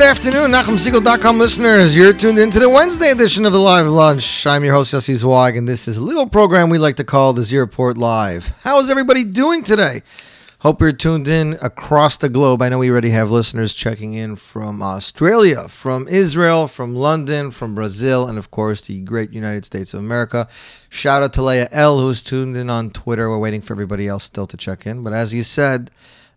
NachumSegal.com listeners, you're tuned into the Wednesday edition of the Live Lunch. I'm your host, Yossi Zweig, and this is a little program we like to call the Z Report Live. How is everybody doing today? Hope you're tuned in across the globe. I know we already have listeners checking in from Australia, from Israel, from London, from Brazil, and of course the great United States of America. Shout out to Leah L, who's tuned in on Twitter. We're waiting for everybody else still to check in. But as you said,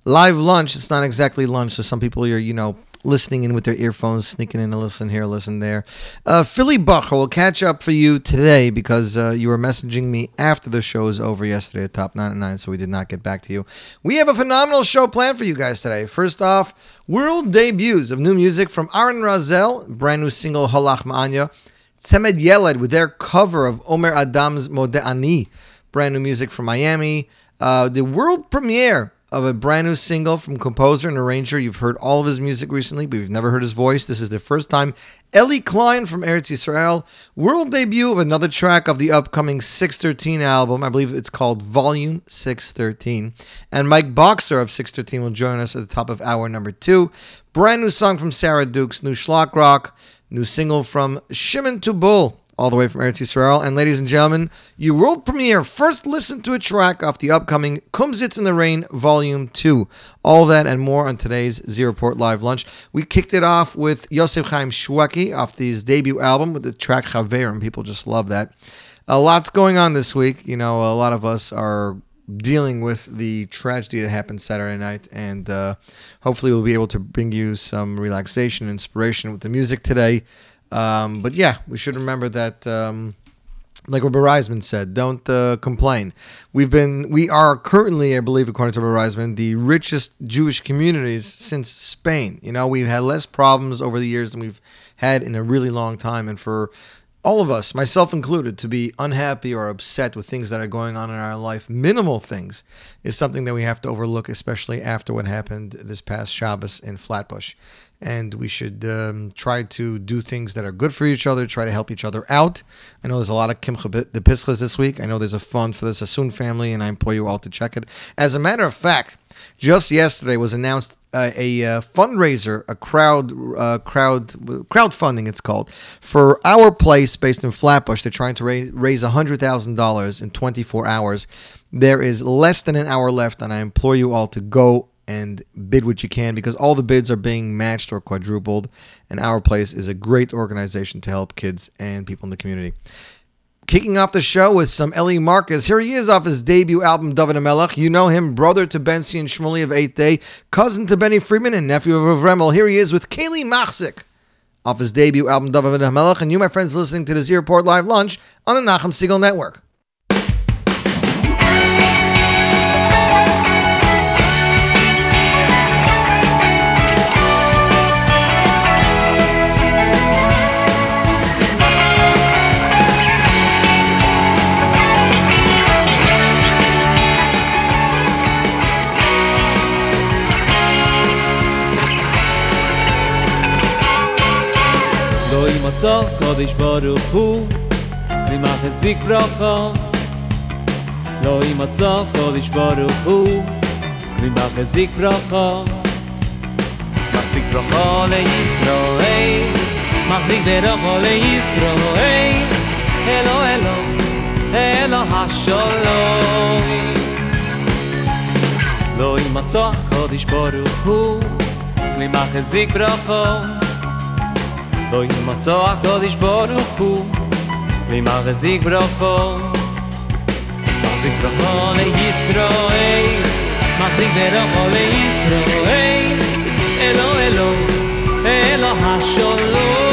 live lunch, it's not exactly lunch. So some people are, you know, listening in with their earphones, sneaking in to listen here, listen there. Uh, Philly Bucher will catch up for you today because uh, you were messaging me after the show was over yesterday at Top 99, so we did not get back to you. We have a phenomenal show planned for you guys today. First off, world debuts of new music from Aaron Razel, brand new single Holach Ma'anya, Tzemed Yeled with their cover of Omer Adam's Modeh Ani, brand new music from Miami. Uh, the world premiere of a brand new single from composer and arranger. You've heard all of his music recently, but you've never heard his voice. This is the first time Eli Klein from Eretz Yisrael, world debut of another track of the upcoming 613 album. I believe it's called Volume 613. And Mike Boxer of 613 will join us at the top of hour number two. Brand new song from Sarah Dukes, new Schlock Rock, new single from Shimon Tubul all the way from Eretz Yisrael. And ladies and gentlemen, you world premiere first listen to a track off the upcoming Kumsitz in the Rain Volume 2. All that and more on today's Zero Report Live Lunch. We kicked it off with Yosef Chaim Shweki off his debut album with the track Chaverim. People just love that. A lot's going on this week. You know, a lot of us are dealing with the tragedy that happened Saturday night, and uh, hopefully we'll be able to bring you some relaxation, inspiration with the music today. Um, but yeah, we should remember that. Um, like Rabbi Reisman said, don't uh, complain. We've been, we are currently, I believe, according to Rabbi Reisman, the richest Jewish communities since Spain. You know, we've had less problems over the years than we've had in a really long time. And for all of us, myself included, to be unhappy or upset with things that are going on in our life, minimal things, is something that we have to overlook, especially after what happened this past Shabbos in Flatbush and we should um, try to do things that are good for each other, try to help each other out. I know there's a lot of Kimcha the Pischas this week. I know there's a fund for the Sassoon family, and I implore you all to check it. As a matter of fact, just yesterday was announced uh, a uh, fundraiser, a crowd uh, crowd crowdfunding it's called for our place based in Flatbush. They're trying to raise raise hundred thousand dollars in 24 hours. There is less than an hour left, and I implore you all to go and bid what you can because all the bids are being matched or quadrupled. And Our Place is a great organization to help kids and people in the community. Kicking off the show with some Eli Marcus. Here he is off his debut album, David Melech. You know him, brother to Bensi and Shmuley of Eighth Day, cousin to Benny Friedman, and nephew of Remel. Here he is with Kaylee Machzik off his debut album, David Melech. And you, my friends, listening to the Z Report Live Lunch on the Nachum Segal Network. מצא קודש ברוך הוא. כלימח הזיק ברכה לא ימצא קודש ברוך הוא. כלימח הזיק ברכה מחזיק ברכה לישראל. מחזיק ברכה לישראל. אלו אלו אלו השלום. לא ימצא קודש ברוך הוא. כלימח הזיק ברכה לא ימצא הקודש ברוך הוא ומחזיק ברוכו מחזיק ברוכו לישראל מחזיק ברוכו לישראל אלו אלו אלו השלום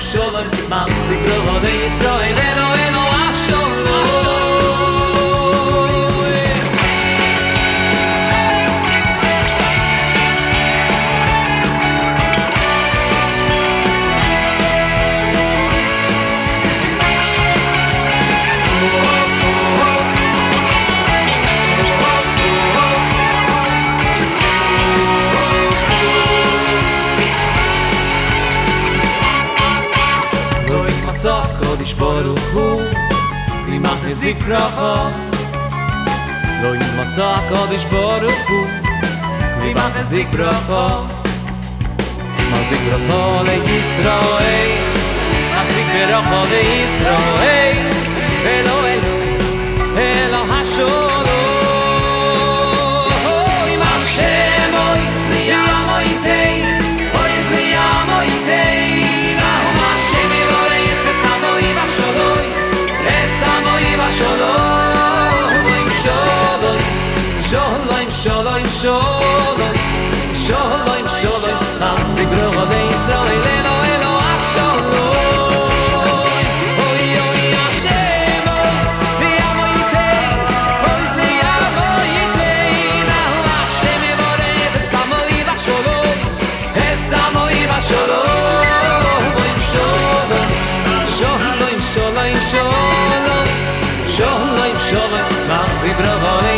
shalom kimam zikro vode israel eloel sie kracha Lo in moza ברוך boru fu Kli mach es sie kracha Ma sie kracha le Yisrael Ma le shalom shalom shalom shalom. Ach,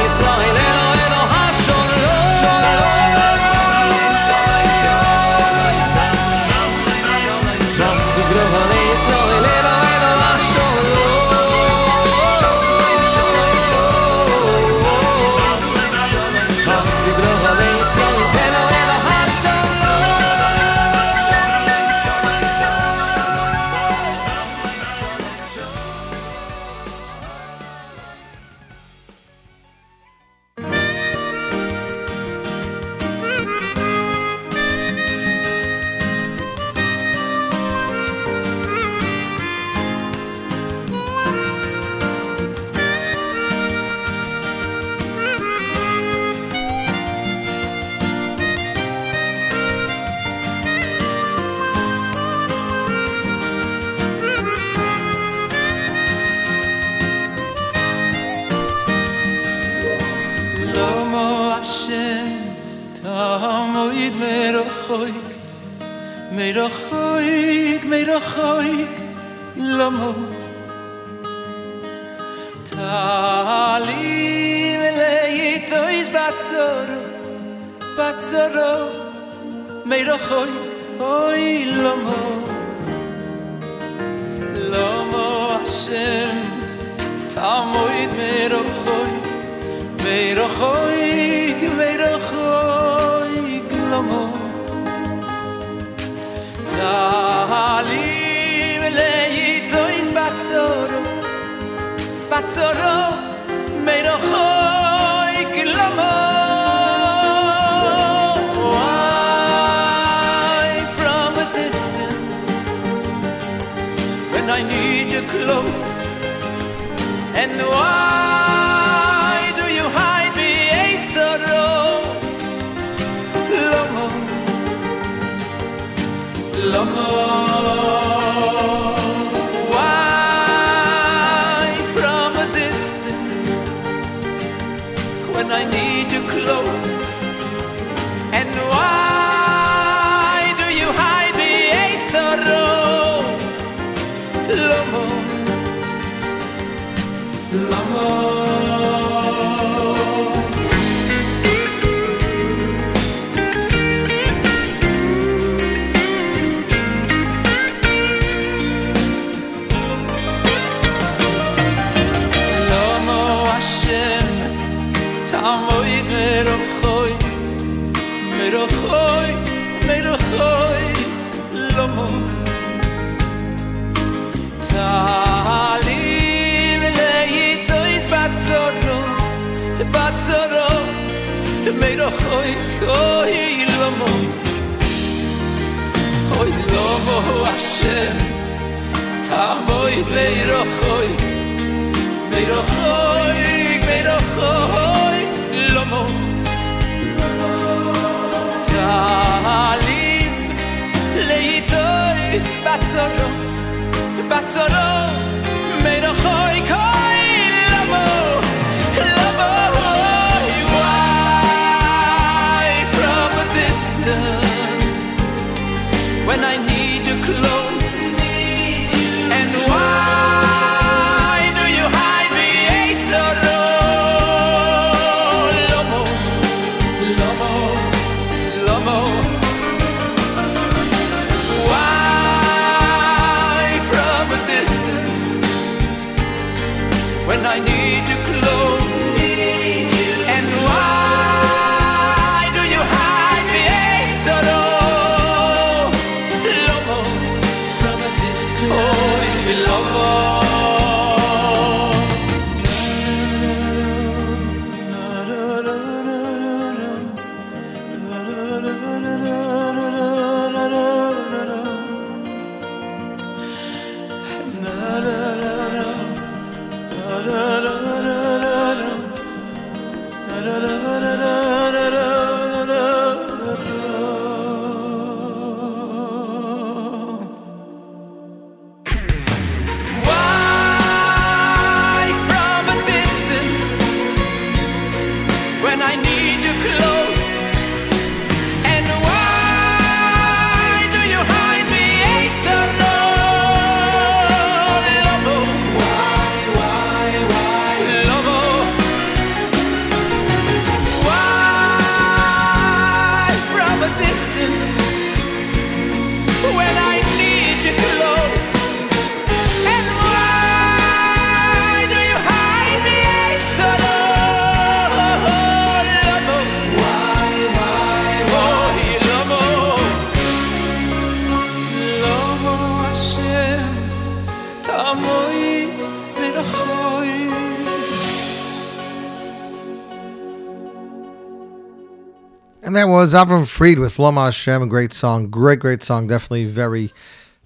was Avram Fried with Loma Hashem, a great song. Great, great song. Definitely very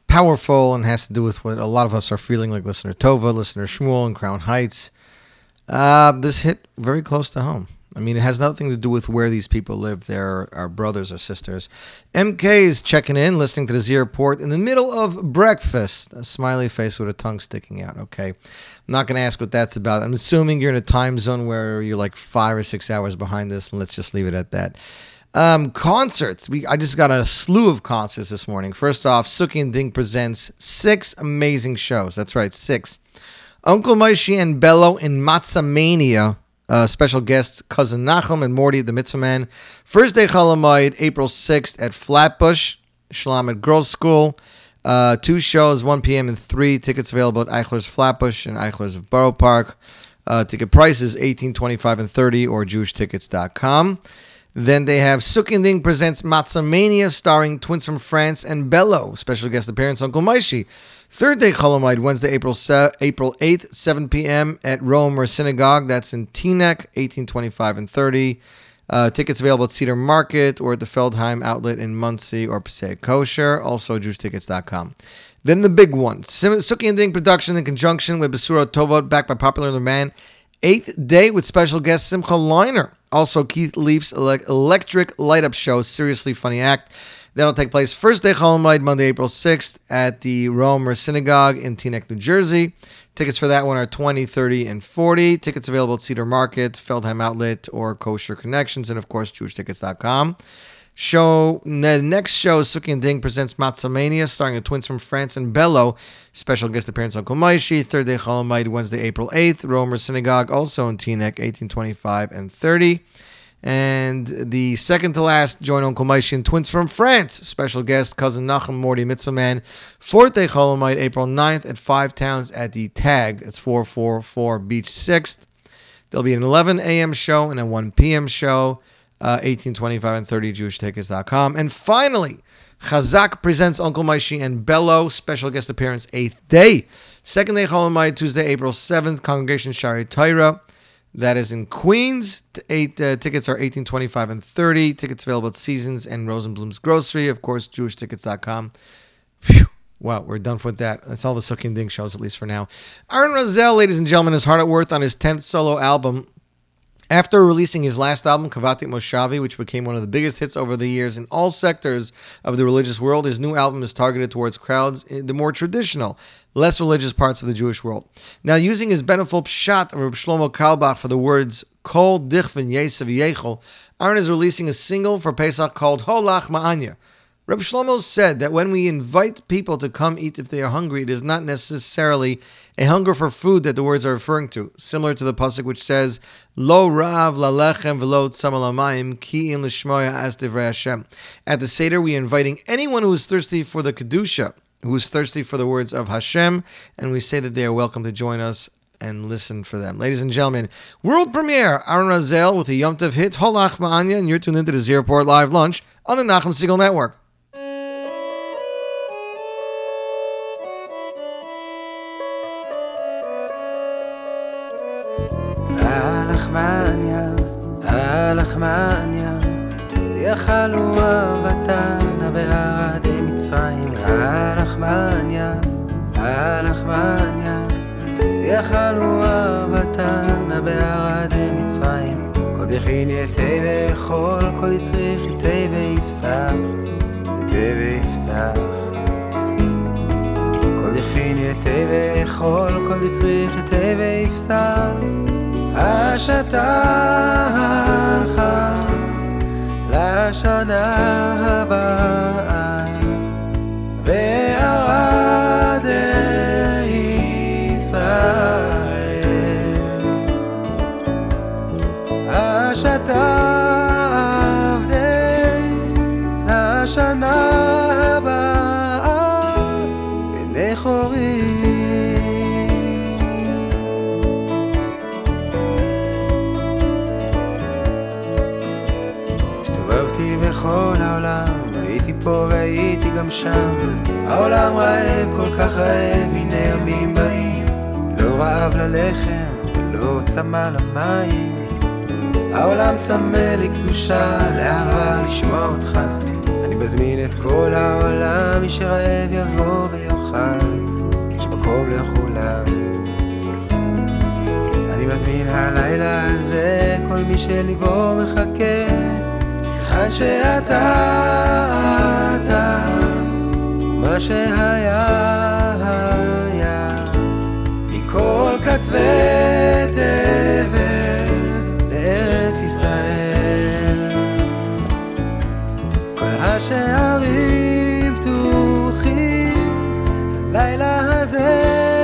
powerful and has to do with what a lot of us are feeling, like listener Tova, listener Shmuel, and Crown Heights. Uh, this hit very close to home. I mean, it has nothing to do with where these people live. They're our brothers or sisters. MK is checking in, listening to the Z report in the middle of breakfast. A smiley face with a tongue sticking out. Okay. I'm not going to ask what that's about. I'm assuming you're in a time zone where you're like five or six hours behind this, and let's just leave it at that. Um, concerts. We I just got a slew of concerts this morning. First off, Suki and Ding presents six amazing shows. That's right, six. Uncle Moshe and Bello in Matzah Mania. Uh, special guests cousin Nachum and Morty the Mitzvah Man. First day Chalamayid, April 6th at Flatbush, Shulamith Girls School. Uh, two shows, 1 p.m. and 3. Tickets available at Eichler's Flatbush and Eichler's of Borough Park. Uh, ticket prices 18 25 and 30 or jewishtickets.com. Then they have Suki Ding presents Matzah Mania starring twins from France and Bello. Special guest appearance Uncle Maishi. Third day Cholomite, Wednesday, April se- April 8th, 7 p.m. at Romer Synagogue. That's in Teaneck, 1825 and 30. Uh, tickets available at Cedar Market or at the Feldheim outlet in Monsey or Passaic Kosher. Also, JewishTickets.com. Then the big one, Suki and Ding production in conjunction with Basura Tovot, backed by popular demand. Eighth day with special guest Simcha Leiner. Also, Keith Leaf's electric light up show, Seriously Funny Act. That'll take place first day Cholamoid, Monday, April 6th at the Romer Synagogue in Teaneck, New Jersey. Tickets for that one are 20, 30, and 40. Tickets available at Cedar Market, Feldheim Outlet, or Kosher Connections, and of course, JewishTickets.com. Show the next show, Suki and Ding presents Matzah Mania, starring the twins from France and Bello. Special guest appearance Uncle Maishi, third day Cholamoid, Wednesday, April 8th, Romer Synagogue, also in Teaneck, 1825 and 30. And the second to last, join Uncle and twins from France. Special guest, cousin Nachum Morty Mitzvah Man. Fourth day Cholomite, April 9th at Five Towns at the Tag. It's 444 Beach 6th. There'll be an 11 a.m. show and a 1 p.m. show. Uh, 1825 and 30 JewishTickets.com. And finally, Chazak presents Uncle Maishi and Bello. Special guest appearance, eighth day. Second day Cholomite, Tuesday, April 7th. Congregation Shari Tyra. That is in Queens. Eight uh, tickets are 1825 and 30. Tickets available at Seasons and Rosenblum's Grocery. Of course, JewishTickets.com. Phew. Wow, we're done with that. That's all the Suki and Ding shows, at least for now. Aaron Razel, ladies and gentlemen, is hard at work on his 10th solo album. After releasing his last album, Kavati Moshavi, which became one of the biggest hits over the years in all sectors of the religious world, his new album is targeted towards crowds in the more traditional, less religious parts of the Jewish world. Now, using his beneful pshat of Reb Shlomo Carlebach for the words Kol Dichvin Yesav Yechel, Aaron is releasing a single for Pesach called Holach Ma'anya. Reb Shlomo said that when we invite people to come eat if they are hungry, it is not necessarily a hunger for food that the words are referring to, similar to the pasuk which says, "Lo rav lalechem v'lo tzamalamayim ki im l'shmoya as Hashem." At the seder, we are inviting anyone who is thirsty for the kedusha, who is thirsty for the words of Hashem, and we say that they are welcome to join us and listen for them. Ladies and gentlemen, world premiere Aaron Razel with a Yom Tov hit Holach Ma'anya, and you're tuned into the Z Report Live Lunch on the Nachum Segal Network. הלחמניה, יאכלו אהבתנה בעדי מצרים. הלחמניה, הלחמניה, יאכלו אהבתנה בעדי מצרים. כל דכין יתה ואכול, כל יצריך יתה ויפסח, יתה ויפסח. כל דכפין יתה ואכול, כל דצריך יתה ויפסח. השטח לשנה הבאה וערד פה והייתי גם שם. העולם רעב, כל כך רעב, הנה ימים באים. לא רעב ללחם, לא צמא למים. העולם צמא לקדושה, לאהבה, לשמוע אותך. אני מזמין את כל העולם, מי שרעב יבוא ויאכל. יש מקום לכולם. אני מזמין הלילה הזה כל מי שליבו מחכה היכן שאתה אתה מה שהיה היה. מכל קצווי תבל לארץ ישראל. כל השערים פתוחים הלילה הזה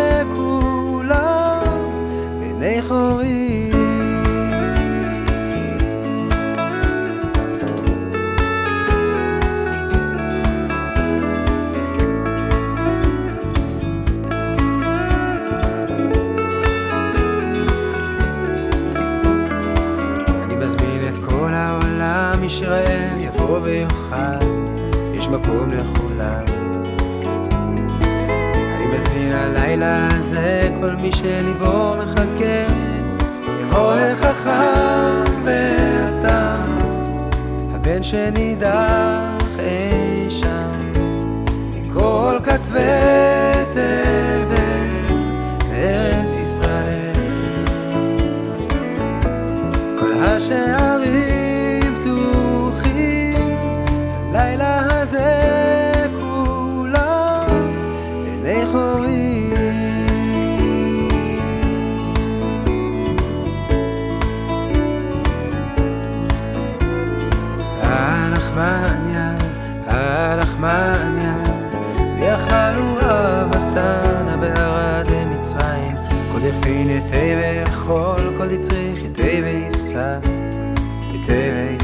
מקום לכולם. אני מזמין הלילה הזה כל מי שליבו מחכה, יבוא החכם ואתה, הבן שנידח אי שם, מכל קצווי תבל לארץ ישראל. כל השערים מעניין. יאכלו אהבתן הבערד מצרים, כל דכפין יתה ואכול, כל יצריך יתה ויפסק, יתה ויפסק.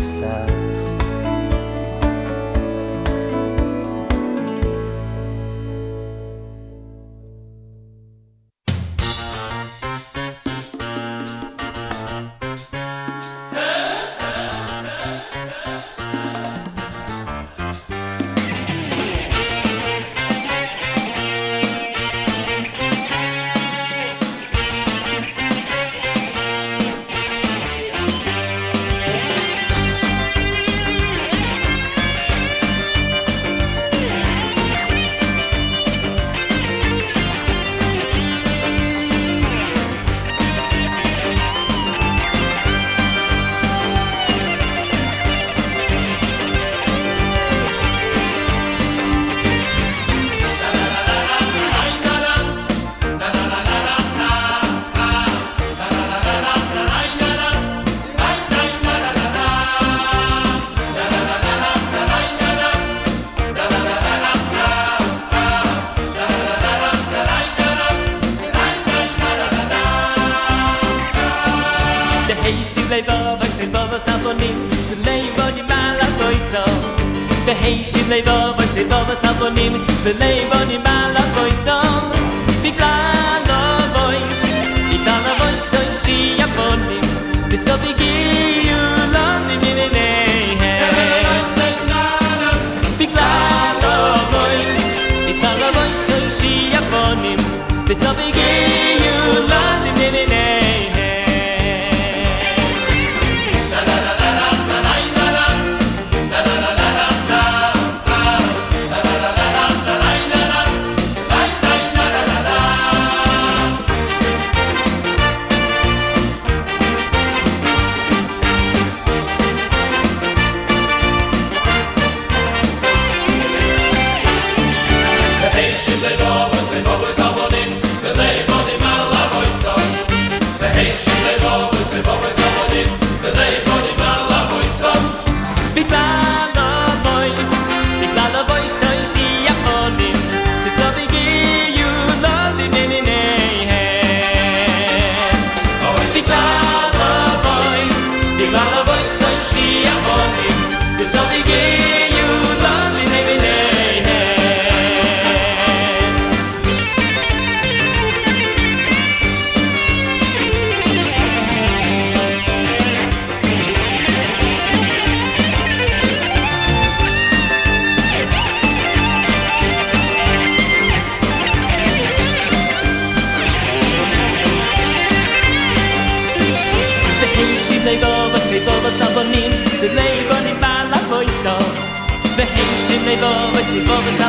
Goodbye.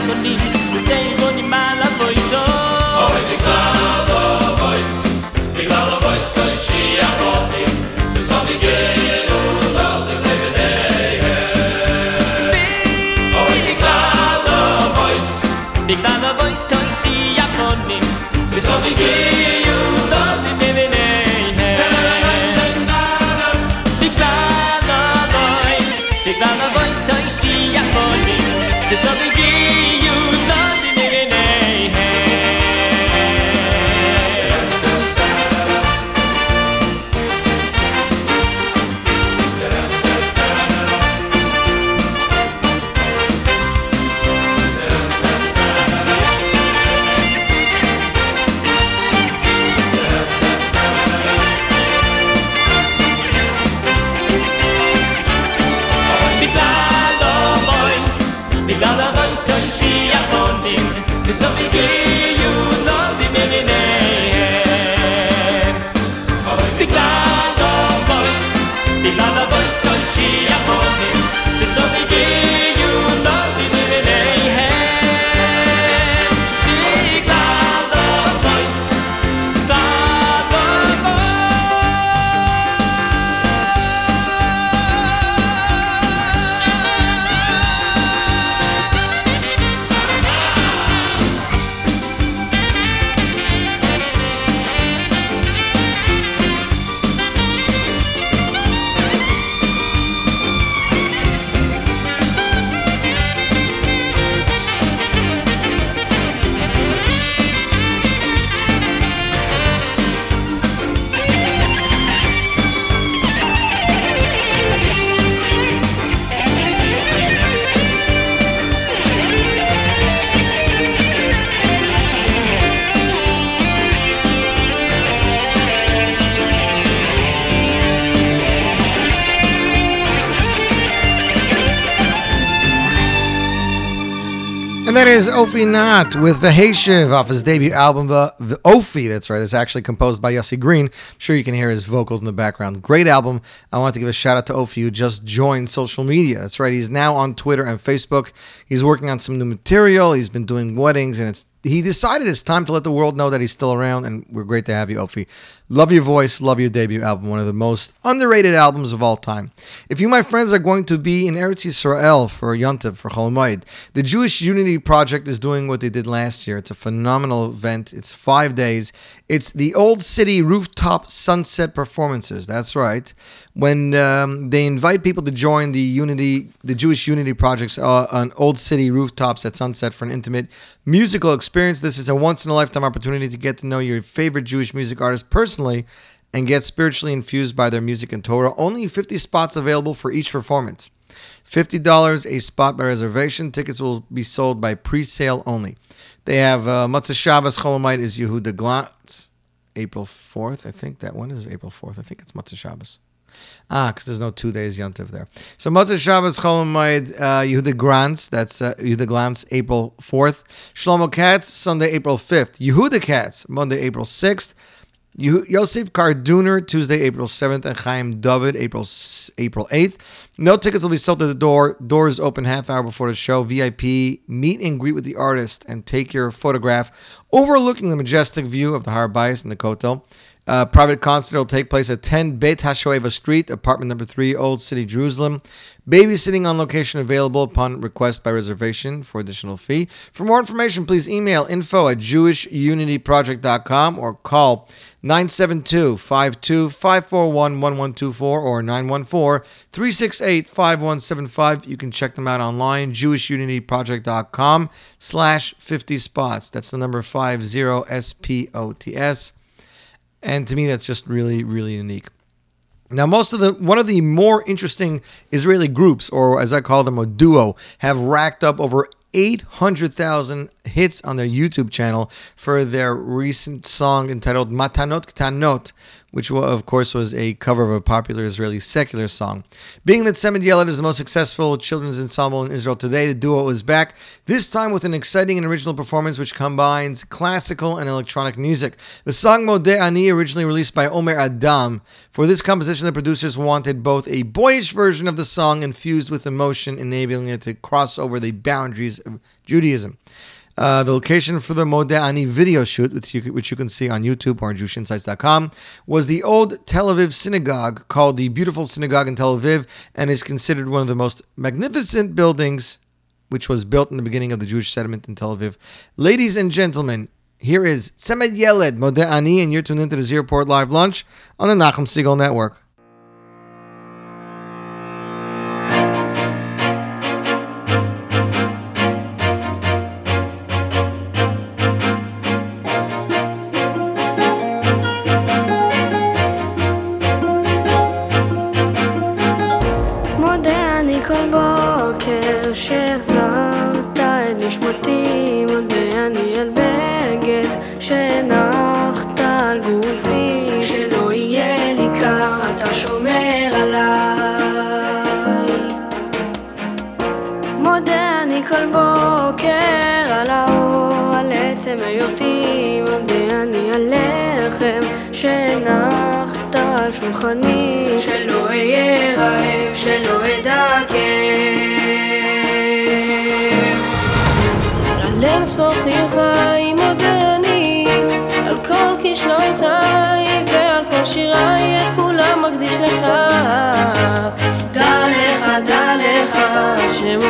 melody. Today only my love voice Oh, oh the glava voice. The glava voice Cause she a walking To something me, baby, something Ofi Nat with the Hayshiv off his debut album, the, the Ofi. That's right. It's actually composed by Yossi Green. I'm sure you can hear his vocals in the background. Great album. I want to give a shout out to Ofi, who just joined social media. That's right. He's now on Twitter and Facebook. He's working on some new material. He's been doing weddings, and it's he decided it's time to let the world know that he's still around, and we're great to have you, Ofi. Love your voice, love your debut album, one of the most underrated albums of all time. If you, my friends, are going to be in Eretz Yisrael for Yontiv, for Chol the Jewish Unity Project is doing what they did last year. It's a phenomenal event. It's five days. It's the Old City Rooftop Sunset Performances. That's right. When um, they invite people to join the Unity, the Jewish Unity Projects uh, on Old City rooftops at sunset for an intimate musical experience. This is a once in a lifetime opportunity to get to know your favorite Jewish music artist personally and get spiritually infused by their music and Torah. Only 50 spots available for each performance. $50 a spot by reservation. Tickets will be sold by pre sale only. They have uh, Matzah Shabbos Cholomite is Yehuda Glantz, April 4th. I think that one is April 4th. I think it's Matzah Shabbos. Ah, because there's no two days Yontiv there. So Matzah Shabbos Cholamayid uh, Yehuda Grantz, that's uh, Yehuda Glantz, April 4th. Shlomo Katz, Sunday, April 5th. Yehuda Katz, Monday, April 6th. Yosef Karduner, Tuesday, April 7th. And Chaim David, April, April 8th. No tickets will be sold at the door. Doors open half hour before the show. VIP, meet and greet with the artist, and take your photograph overlooking the majestic view of the Har Bayis and the Kotel. Uh, private concert will take place at 10 Beit HaShoeva Street, apartment number 3, Old City, Jerusalem. Babysitting on location available upon request by reservation for additional fee. For more information, please email info at jewishunityproject.com or call 972 52 541 1124 or 914 368 5175. You can check them out online, jewishunityproject.com slash 50 spots. That's the number 50 S P O T S. And to me, that's just really, really unique. Now, most of the one of the more interesting Israeli groups, or as I call them, a duo, have racked up over 800,000 hits on their YouTube channel for their recent song entitled Matanot Ktanot, which of course was a cover of a popular Israeli secular song. Being that Tzemed Yeled is the most successful children's ensemble in Israel today, the duo is back, this time with an exciting and original performance which combines classical and electronic music. The song Modeh Ani, originally released by Omer Adam, for this composition the producers wanted both a boyish version of the song infused with emotion, enabling it to cross over the boundaries of Judaism. Uh, the location for the Modeh Ani video shoot, which you, which you can see on YouTube or on JewishInsights.com, was the old Tel Aviv synagogue called the Beautiful Synagogue in Tel Aviv and is considered one of the most magnificent buildings which was built in the beginning of the Jewish settlement in Tel Aviv. Ladies and gentlemen, here is Tzemed Yeled Modeh Ani, and you're tuned into the Z Report Live Lunch on the Nachum Segal Network. הלחם שהנחת על שולחני. שלא אהיה רעב, שלא אדכא הלל ספור חיוכי מודה אני על כל כישלונותיי ועל כל שיריי את כולם מקדיש לך. דע לך, דע לך, שמודה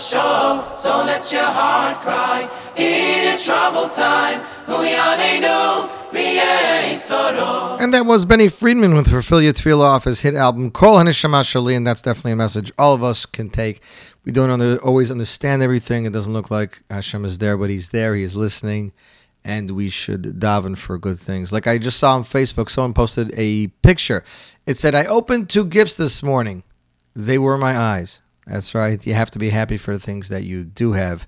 show. So let your heart cry in a troubled time. And that was Benny Friedman with Fulfill Your off his hit album Kol Haneshama Shali, and that's definitely a message all of us can take. We don't under, always understand everything. It doesn't look like Hashem is there, but He's there. He is listening, and we should daven for good things. Like I just saw on Facebook, someone posted a picture. It said, "I opened two gifts this morning. They were my eyes." That's right. You have to be happy for the things that you do have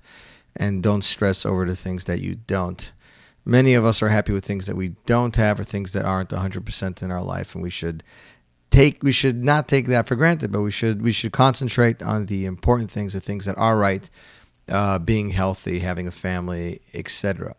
and don't stress over the things that you don't. Many of us are happy with things that we don't have or things that aren't 100% in our life and we should take we should not take that for granted, but we should we should concentrate on the important things, the things that are right, uh, being healthy, having a family, etc.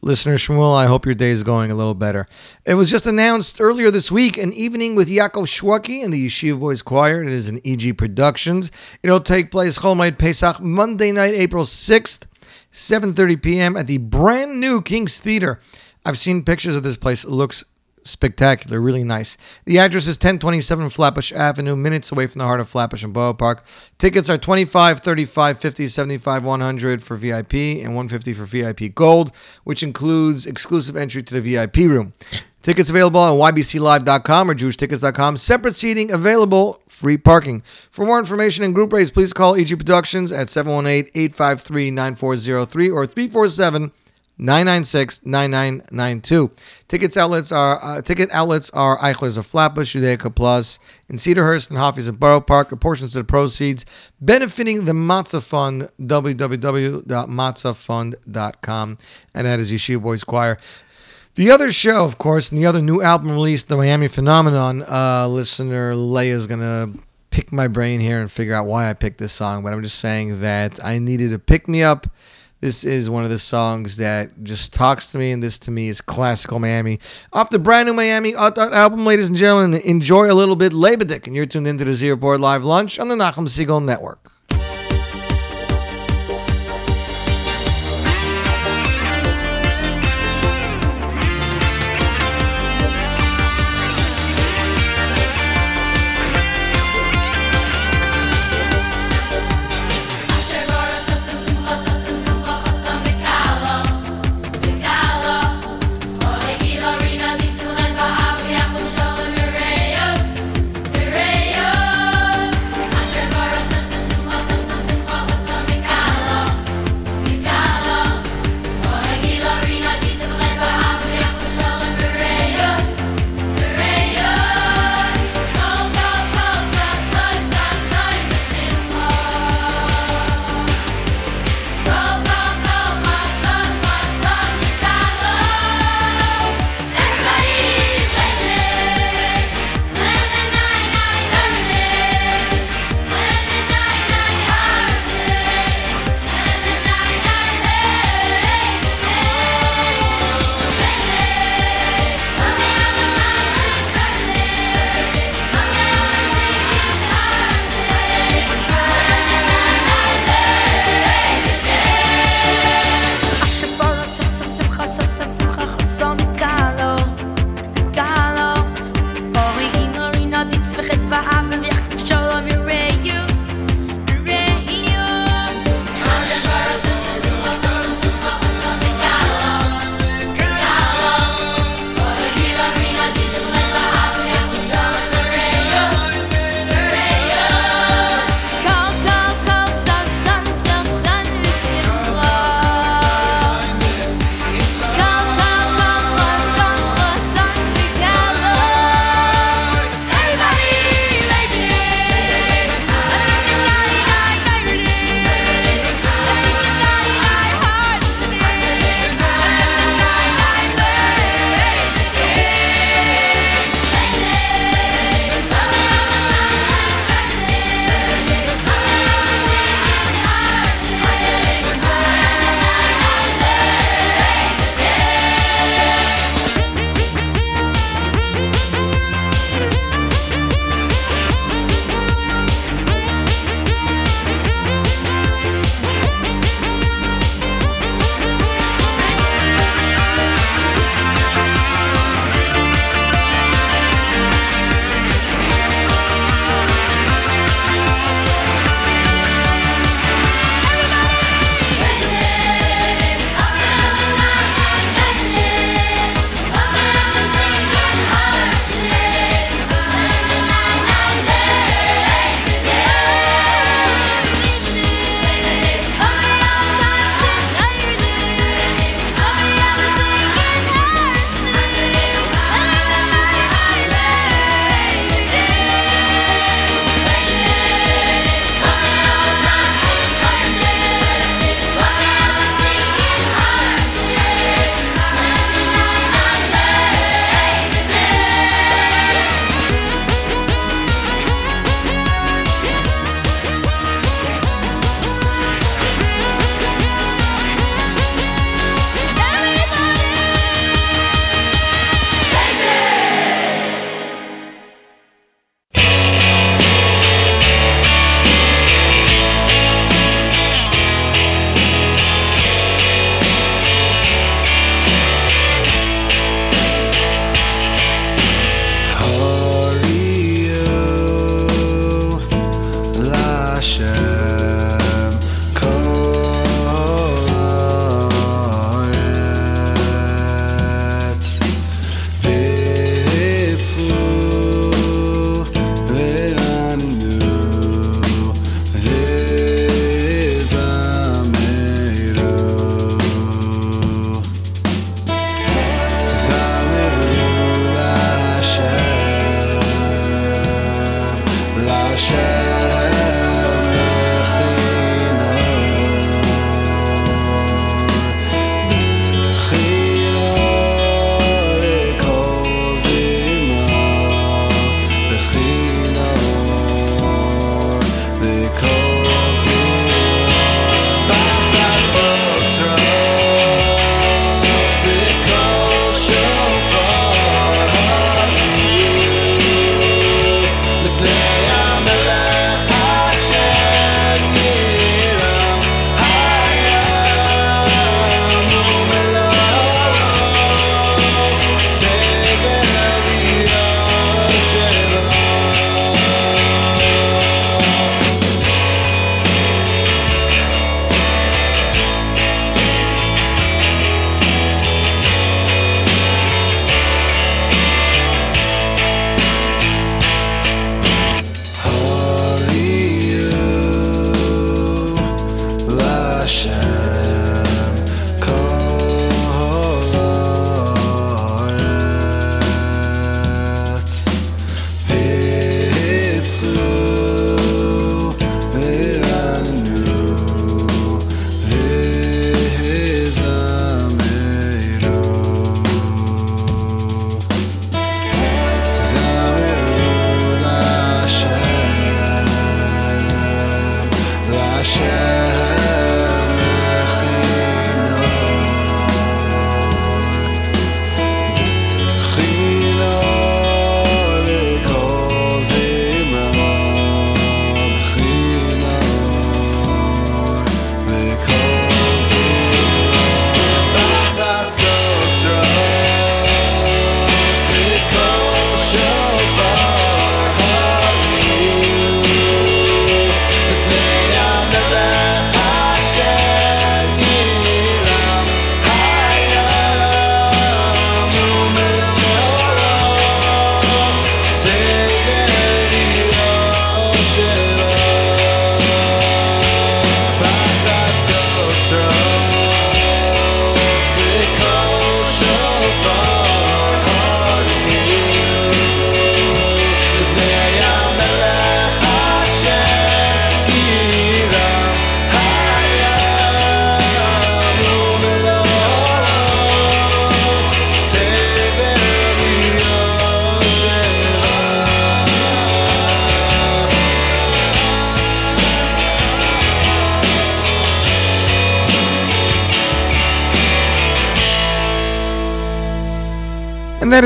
Listener Shmuel, I hope your day is going a little better. It was just announced earlier this week an evening with Yaakov Shwaki and the Yeshiva Boys Choir. It is an EG Productions. It'll take place Chol Moed Pesach Monday night, April 6th, 7.30 p.m. at the brand new King's Theater. I've seen pictures of this place. It looks spectacular, really nice. The address is 1027 Flatbush Avenue, minutes away from the heart of Flatbush and Borough Park. Tickets are 25, 35, 50, 75, 100 for VIP and 150 for VIP Gold, which includes exclusive entry to the VIP room. Tickets available on ybclive.com or jewishtickets.com. Separate seating available, free parking. For more information and group rates, please call EG Productions at 718-853-9403 or 347 996-9992. Tickets outlets are uh, ticket outlets are Eichler's of Flatbush, Judaica Plus, in Cedarhurst and Hoffy's of Borough Park. A portion of the proceeds benefiting the Matzah Fund, www.matzahfund.com, and that is Yeshiva Boys Choir. The other show, of course, and the other new album release, The Miami Phenomenon, uh, listener Leia is going to pick my brain here and figure out why I picked this song, but I'm just saying that I needed to pick me up. This is one of the songs that just talks to me, and this to me is classical Miami. Off the brand new Miami uh, uh, album, ladies and gentlemen, enjoy a little bit Labadik, and you're tuned into the Z Report Live Lunch on the Nachum Segal Network.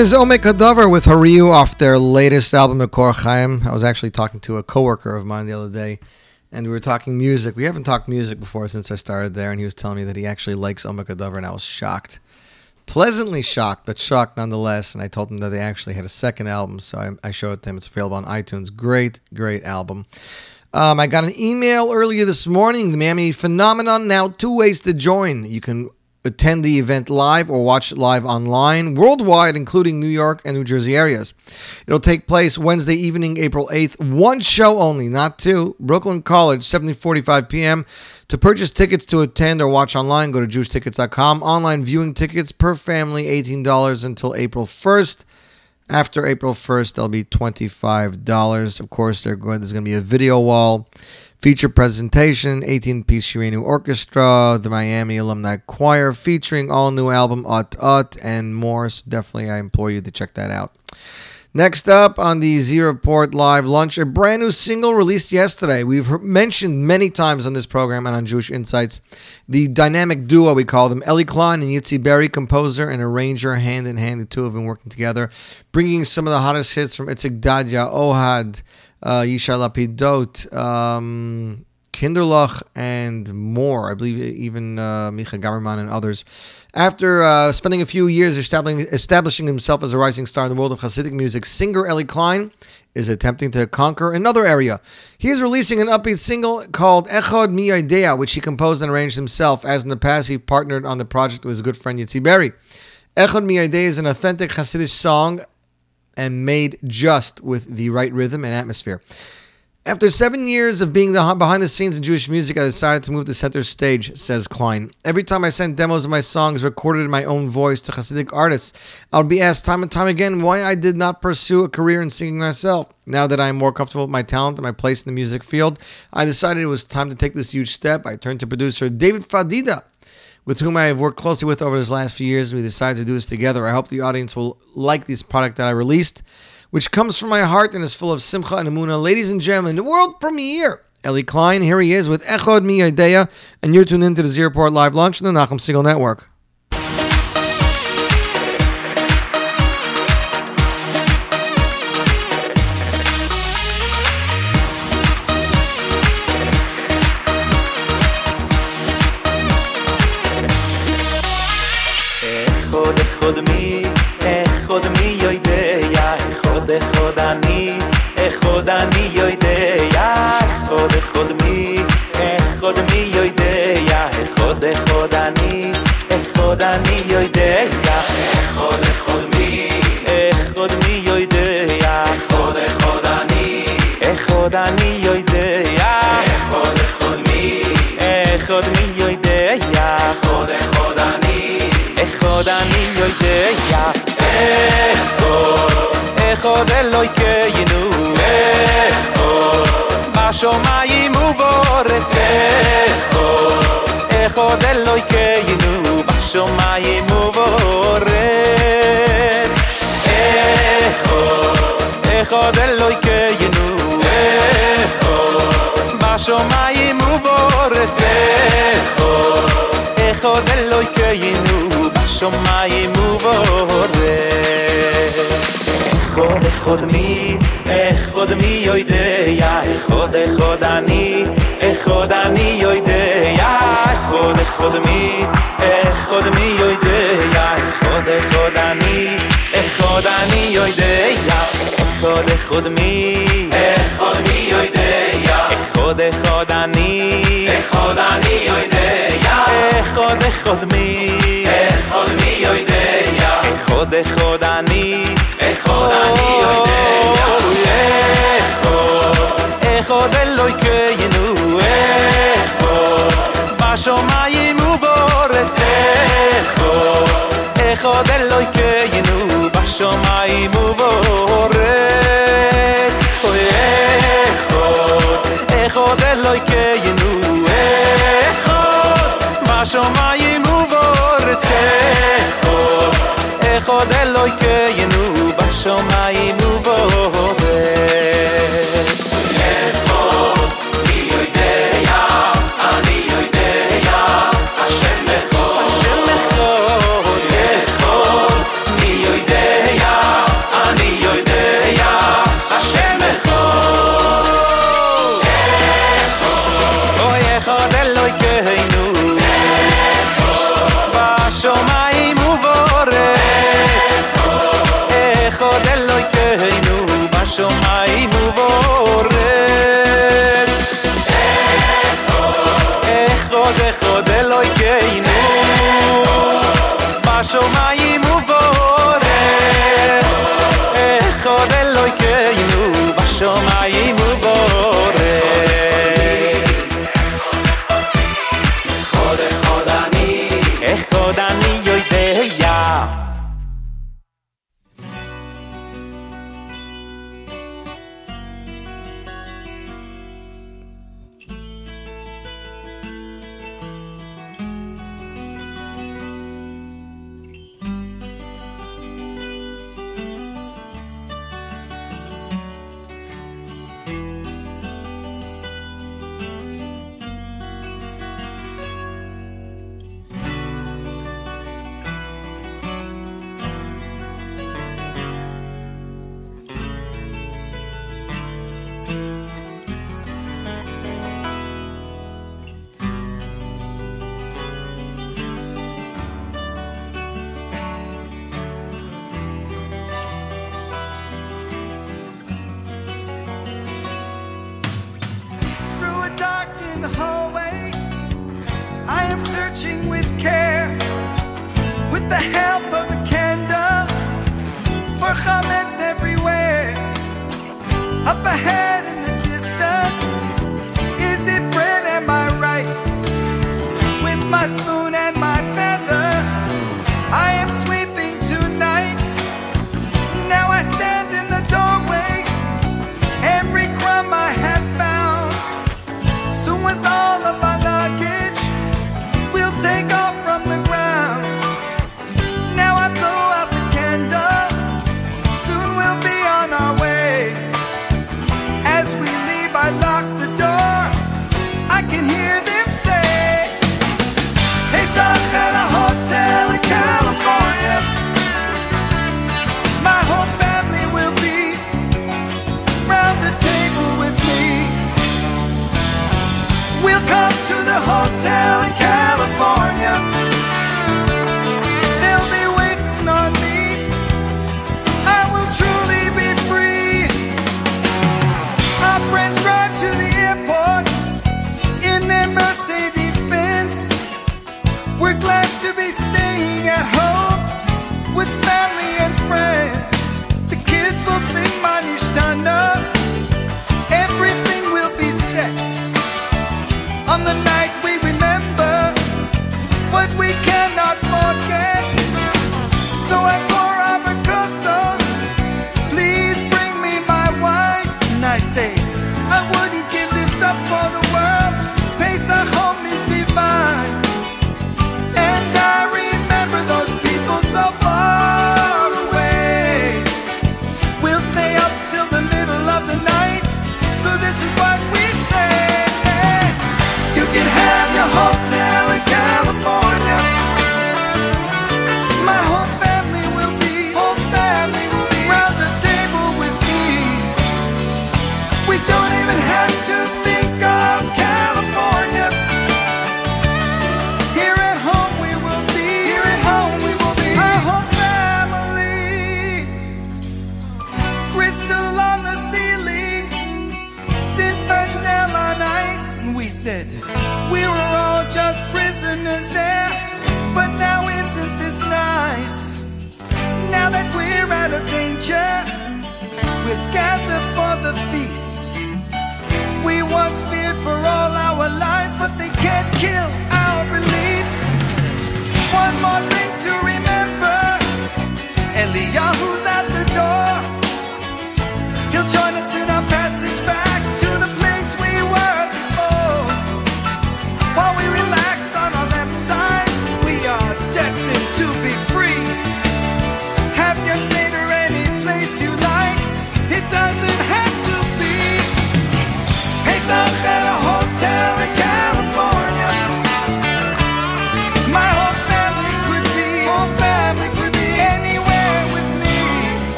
Is Omek Hadavar with Hariu off their latest album, The Kor Chaim. I was actually talking to a coworker of mine the other day, and we were talking music. We haven't talked music before since I started there, and he was telling me that he actually likes Omek Hadavar, and I was shocked. Pleasantly shocked, but shocked nonetheless. And I told him that they actually had a second album, so I, I showed it to him. It's available on iTunes. Great, great album. Um, I got an email earlier this morning, the Miami Phenomenon. Now, two ways to join. You can attend the event live or watch it live online worldwide, including New York and New Jersey areas. It'll take place Wednesday evening, April 8th. One show only, not two. Brooklyn College, 7:45 p.m. To purchase tickets to attend or watch online, go to jewishtickets.com. Online viewing tickets per family, $18 until April 1st. After April 1st, they'll be $25. Of course, there's going to be a video wall feature presentation, 18 piece Shirenu Orchestra, the Miami Alumni Choir, featuring all new album Ut Ut and more. So definitely, I implore you to check that out. Next up on the Z Report Live Lunch, a brand new single released yesterday. We've mentioned many times on this program and on Jewish Insights the dynamic duo we call them, Eli Klein and Yitzi Berry, composer and arranger, hand in hand. The two have been working together, bringing some of the hottest hits from Itzik Dadya, Ohad, uh, Yisha Lapidot, um, Kinderlach, and more. I believe even uh, Micha Gamerman and others. After uh, spending a few years establishing, establishing himself as a rising star in the world of Hasidic music, singer Eli Klein is attempting to conquer another area. He is releasing an upbeat single called Echod Mi Yodea, which he composed and arranged himself. As in the past, he partnered on the project with his good friend Yitzi Berry. Echod Mi Yodea is an authentic Hasidic song and made just with the right rhythm and atmosphere. After seven years of being the behind the scenes in Jewish music, I decided to move to center stage, says Klein. Every time I sent demos of my songs recorded in my own voice to Hasidic artists, I would be asked time and time again why I did not pursue a career in singing myself. Now that I am more comfortable with my talent and my place in the music field, I decided it was time to take this huge step. I turned to producer David Fadida, with whom I have worked closely with over these last few years, we decided to do this together. I hope the audience will like this product that I released which comes from my heart and is full of simcha and amuna. Ladies and gentlemen, the world premiere. Eli Klein, here he is with Echod Mi Yodea, and you're tuned into the Z Report Live Lunch on the Nachum Segal Network. Echod, echod Elokeinu, echod, בשמיים ובארץ, echod, echod Elokeinu, בשמיים ובארץ, echod, echod Elokeinu, echod, בשמיים ובארץ, echod, echod Elokeinu, בשמיים אכבוד אכבוד מי, אכבוד מי יודע, אכבוד אכבוד אני, אכבוד אני יודע, אכבוד אכבוד מי, אכבוד מי יודע, אכבוד אכבוד אני, אכבוד אני יודע, אכבוד אכבוד מי, אכבוד מי יודע, אכבוד אכבוד אני, אכבוד אני יודע, אכבוד אכבוד מי, אכבוד מי יודע, אחד אחד אני אחד אני אוי איך אחד אלוי קיינו איך בשמיים ובארץ איך אחד אלוי קיינו בשמיים ובארץ. אוי איך אחד אלוי קיינו איך בשמיים ובארץ echod Elokeinu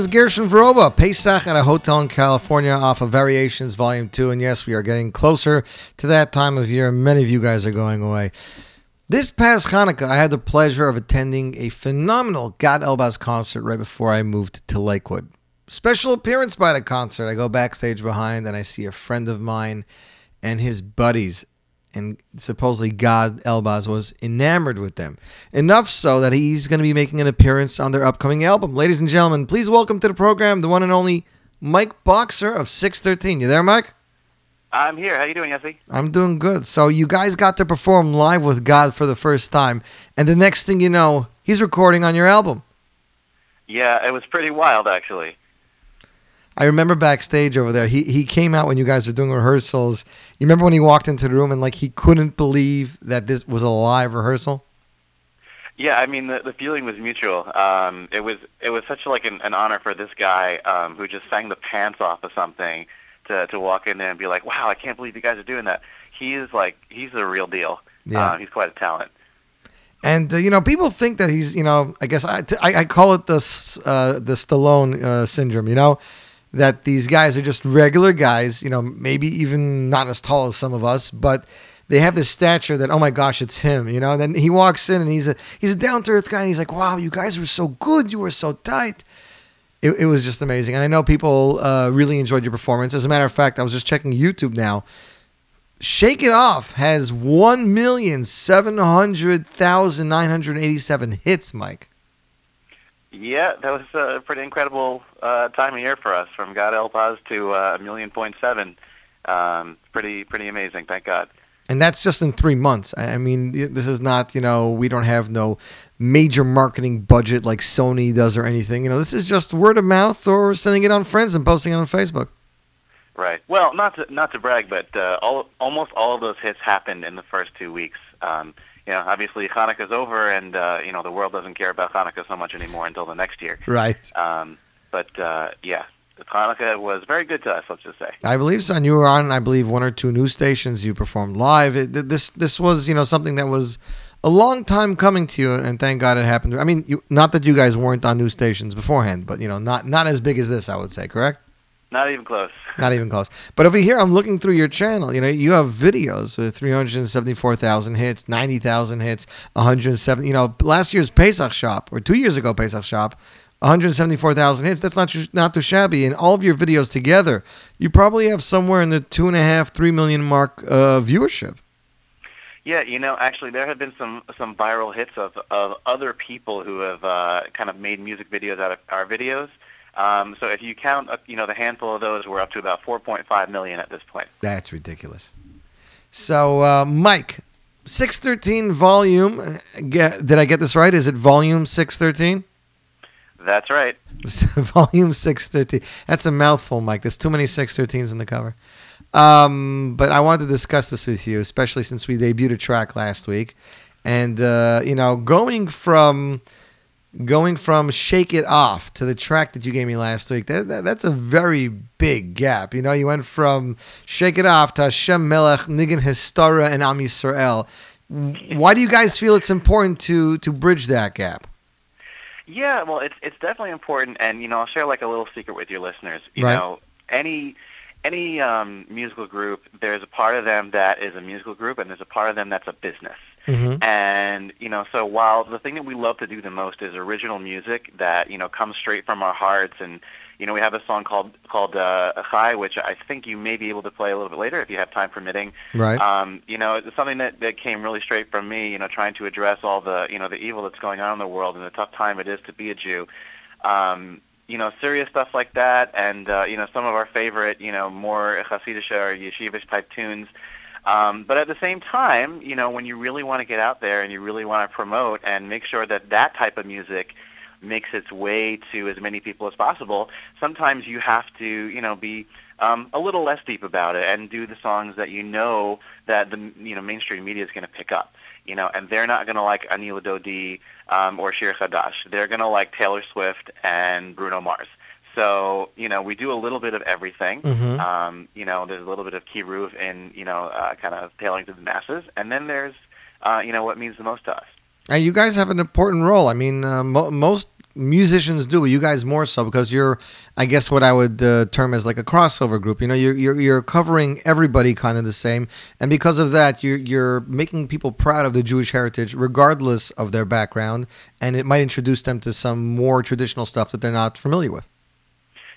is Gershon Veroba, Pesach at a hotel in California off of Variations Volume 2. And yes, we are getting closer to that time of year. Many of you guys are going away. This past Hanukkah, I had the pleasure of attending a phenomenal Gad Elbaz concert right before I moved to Lakewood. Special appearance by the concert. I go backstage behind and I see a friend of mine and his buddies and supposedly Gad Elbaz was enamored with them. Enough so that he's going to be making an appearance on their upcoming album. Ladies and gentlemen, please welcome to the program the one and only Mike Boxer of 613. You there, Mike? I'm here. How you doing, Essie? I'm doing good. So you guys got to perform live with God for the first time, and the next thing you know, he's recording on your album. Yeah, it was pretty wild, actually. I remember backstage over there. He he came out when you guys were doing rehearsals. You remember when he walked into the room and like he couldn't believe that this was a live rehearsal? Yeah, I mean the the feeling was mutual. Um, it was it was such like an, an honor for this guy um, who just sang the pants off of something to to walk in there and be like, "Wow, I can't believe you guys are doing that." He is like he's the real deal. Yeah. Uh, he's quite a talent. And uh, you know, people think that he's you know, I guess I I, I call it the uh, the Stallone uh, syndrome. You know, that these guys are just regular guys. You know, maybe even not as tall as some of us, but they have this stature that oh my gosh, it's him. You know, and then he walks in and he's a he's a down to earth guy, and he's like, wow, you guys were so good, you were so tight. It, it was just amazing, and I know people uh, really enjoyed your performance. As a matter of fact, I was just checking YouTube now. Shake It Off has 1,700,987 hits, Mike. Yeah, that was a pretty incredible uh, time of year for us, from Gad Elbaz to uh, a million point seven. Um, pretty pretty amazing. Thank God. And that's just in three months. I I mean, this is not, you know, we don't have no major marketing budget like Sony does or anything. You know, this is just word of mouth or sending it on friends and posting it on Facebook. Right. Well, not to not to brag, but uh, all almost all of those hits happened in the first two weeks. Um, you know, obviously Hanukkah's over, and uh, you know the world doesn't care about Hanukkah so much anymore until the next year. Right. Um, but uh, yeah, Hanukkah was very good to us. Let's just say. I believe so. And you were on, I believe, one or two news stations. You performed live. It, this this was, you know, something that was a long time coming to you, and thank God it happened. I mean, you, not that you guys weren't on news stations beforehand, but you know, not not as big as this, I would say. Correct? Not even close. Not even close. But over here, I'm looking through your channel. You know, you have videos with 374,000 hits, 90,000 hits, 170. You know, last year's Pesach shop or two years ago Pesach shop, 174,000 hits. That's not not too shabby. And all of your videos together, you probably have somewhere in the two and a half, three million mark uh, viewership. Yeah, you know, actually, there have been some some viral hits of of other people who have uh, kind of made music videos out of our videos. Um, so if you count, uh, you know, the handful of those, we're up to about 4.5 million at this point. That's ridiculous. So, uh, Mike, 613 volume. uh, Get, did I get this right? Is it volume 613? That's right. volume 613. That's a mouthful, Mike. There's too many 613s in the cover. Um, but I wanted to discuss this with you, especially since we debuted a track last week. And, uh, you know, going from going from Shake It Off to the track that you gave me last week, that, that that's a very big gap. You know, you went from Shake It Off to Hashem Melech, Nigan Histara, and Am Yisrael. Why do you guys feel it's important to to bridge that gap? Yeah, well, it's it's definitely important, and you know, I'll share like a little secret with your listeners. You Right. know, any any um, musical group, there's a part of them that is a musical group, and there's a part of them that's a business. Mm-hmm. And you know, so while the thing that we love to do the most is original music that you know comes straight from our hearts, and you know, we have a song called called uh, Chai, which I think you may be able to play a little bit later if you have time permitting. Right. Um, you know, it's something that that came really straight from me. You know, trying to address all the you know the evil that's going on in the world and the tough time it is to be a Jew. Um, you know, serious stuff like that, and uh, you know, some of our favorite, you know, more Hasidic or yeshivish type tunes. Um, but at the same time, you know, when you really want to get out there and you really want to promote and make sure that that type of music makes its way to as many people as possible, sometimes you have to, you know, be um, a little less deep about it and do the songs that you know that the you know mainstream media is going to pick up. You know, and they're not going to like Anila Dodi um, or Shir Chadash. They're going to like Taylor Swift and Bruno Mars. So you know, we do a little bit of everything. Mhm. Um, you know, there's a little bit of Kiruv in you know, uh, kind of tailing to the masses, and then there's uh, you know what means the most to us. And you guys have an important role. I mean, uh, mo- most musicians do. You guys more so because you're, I guess, what I would uh, term as like a crossover group. You know, you're you're, you're covering everybody kind of the same, and because of that, you're you're making people proud of the Jewish heritage, regardless of their background, and it might introduce them to some more traditional stuff that they're not familiar with.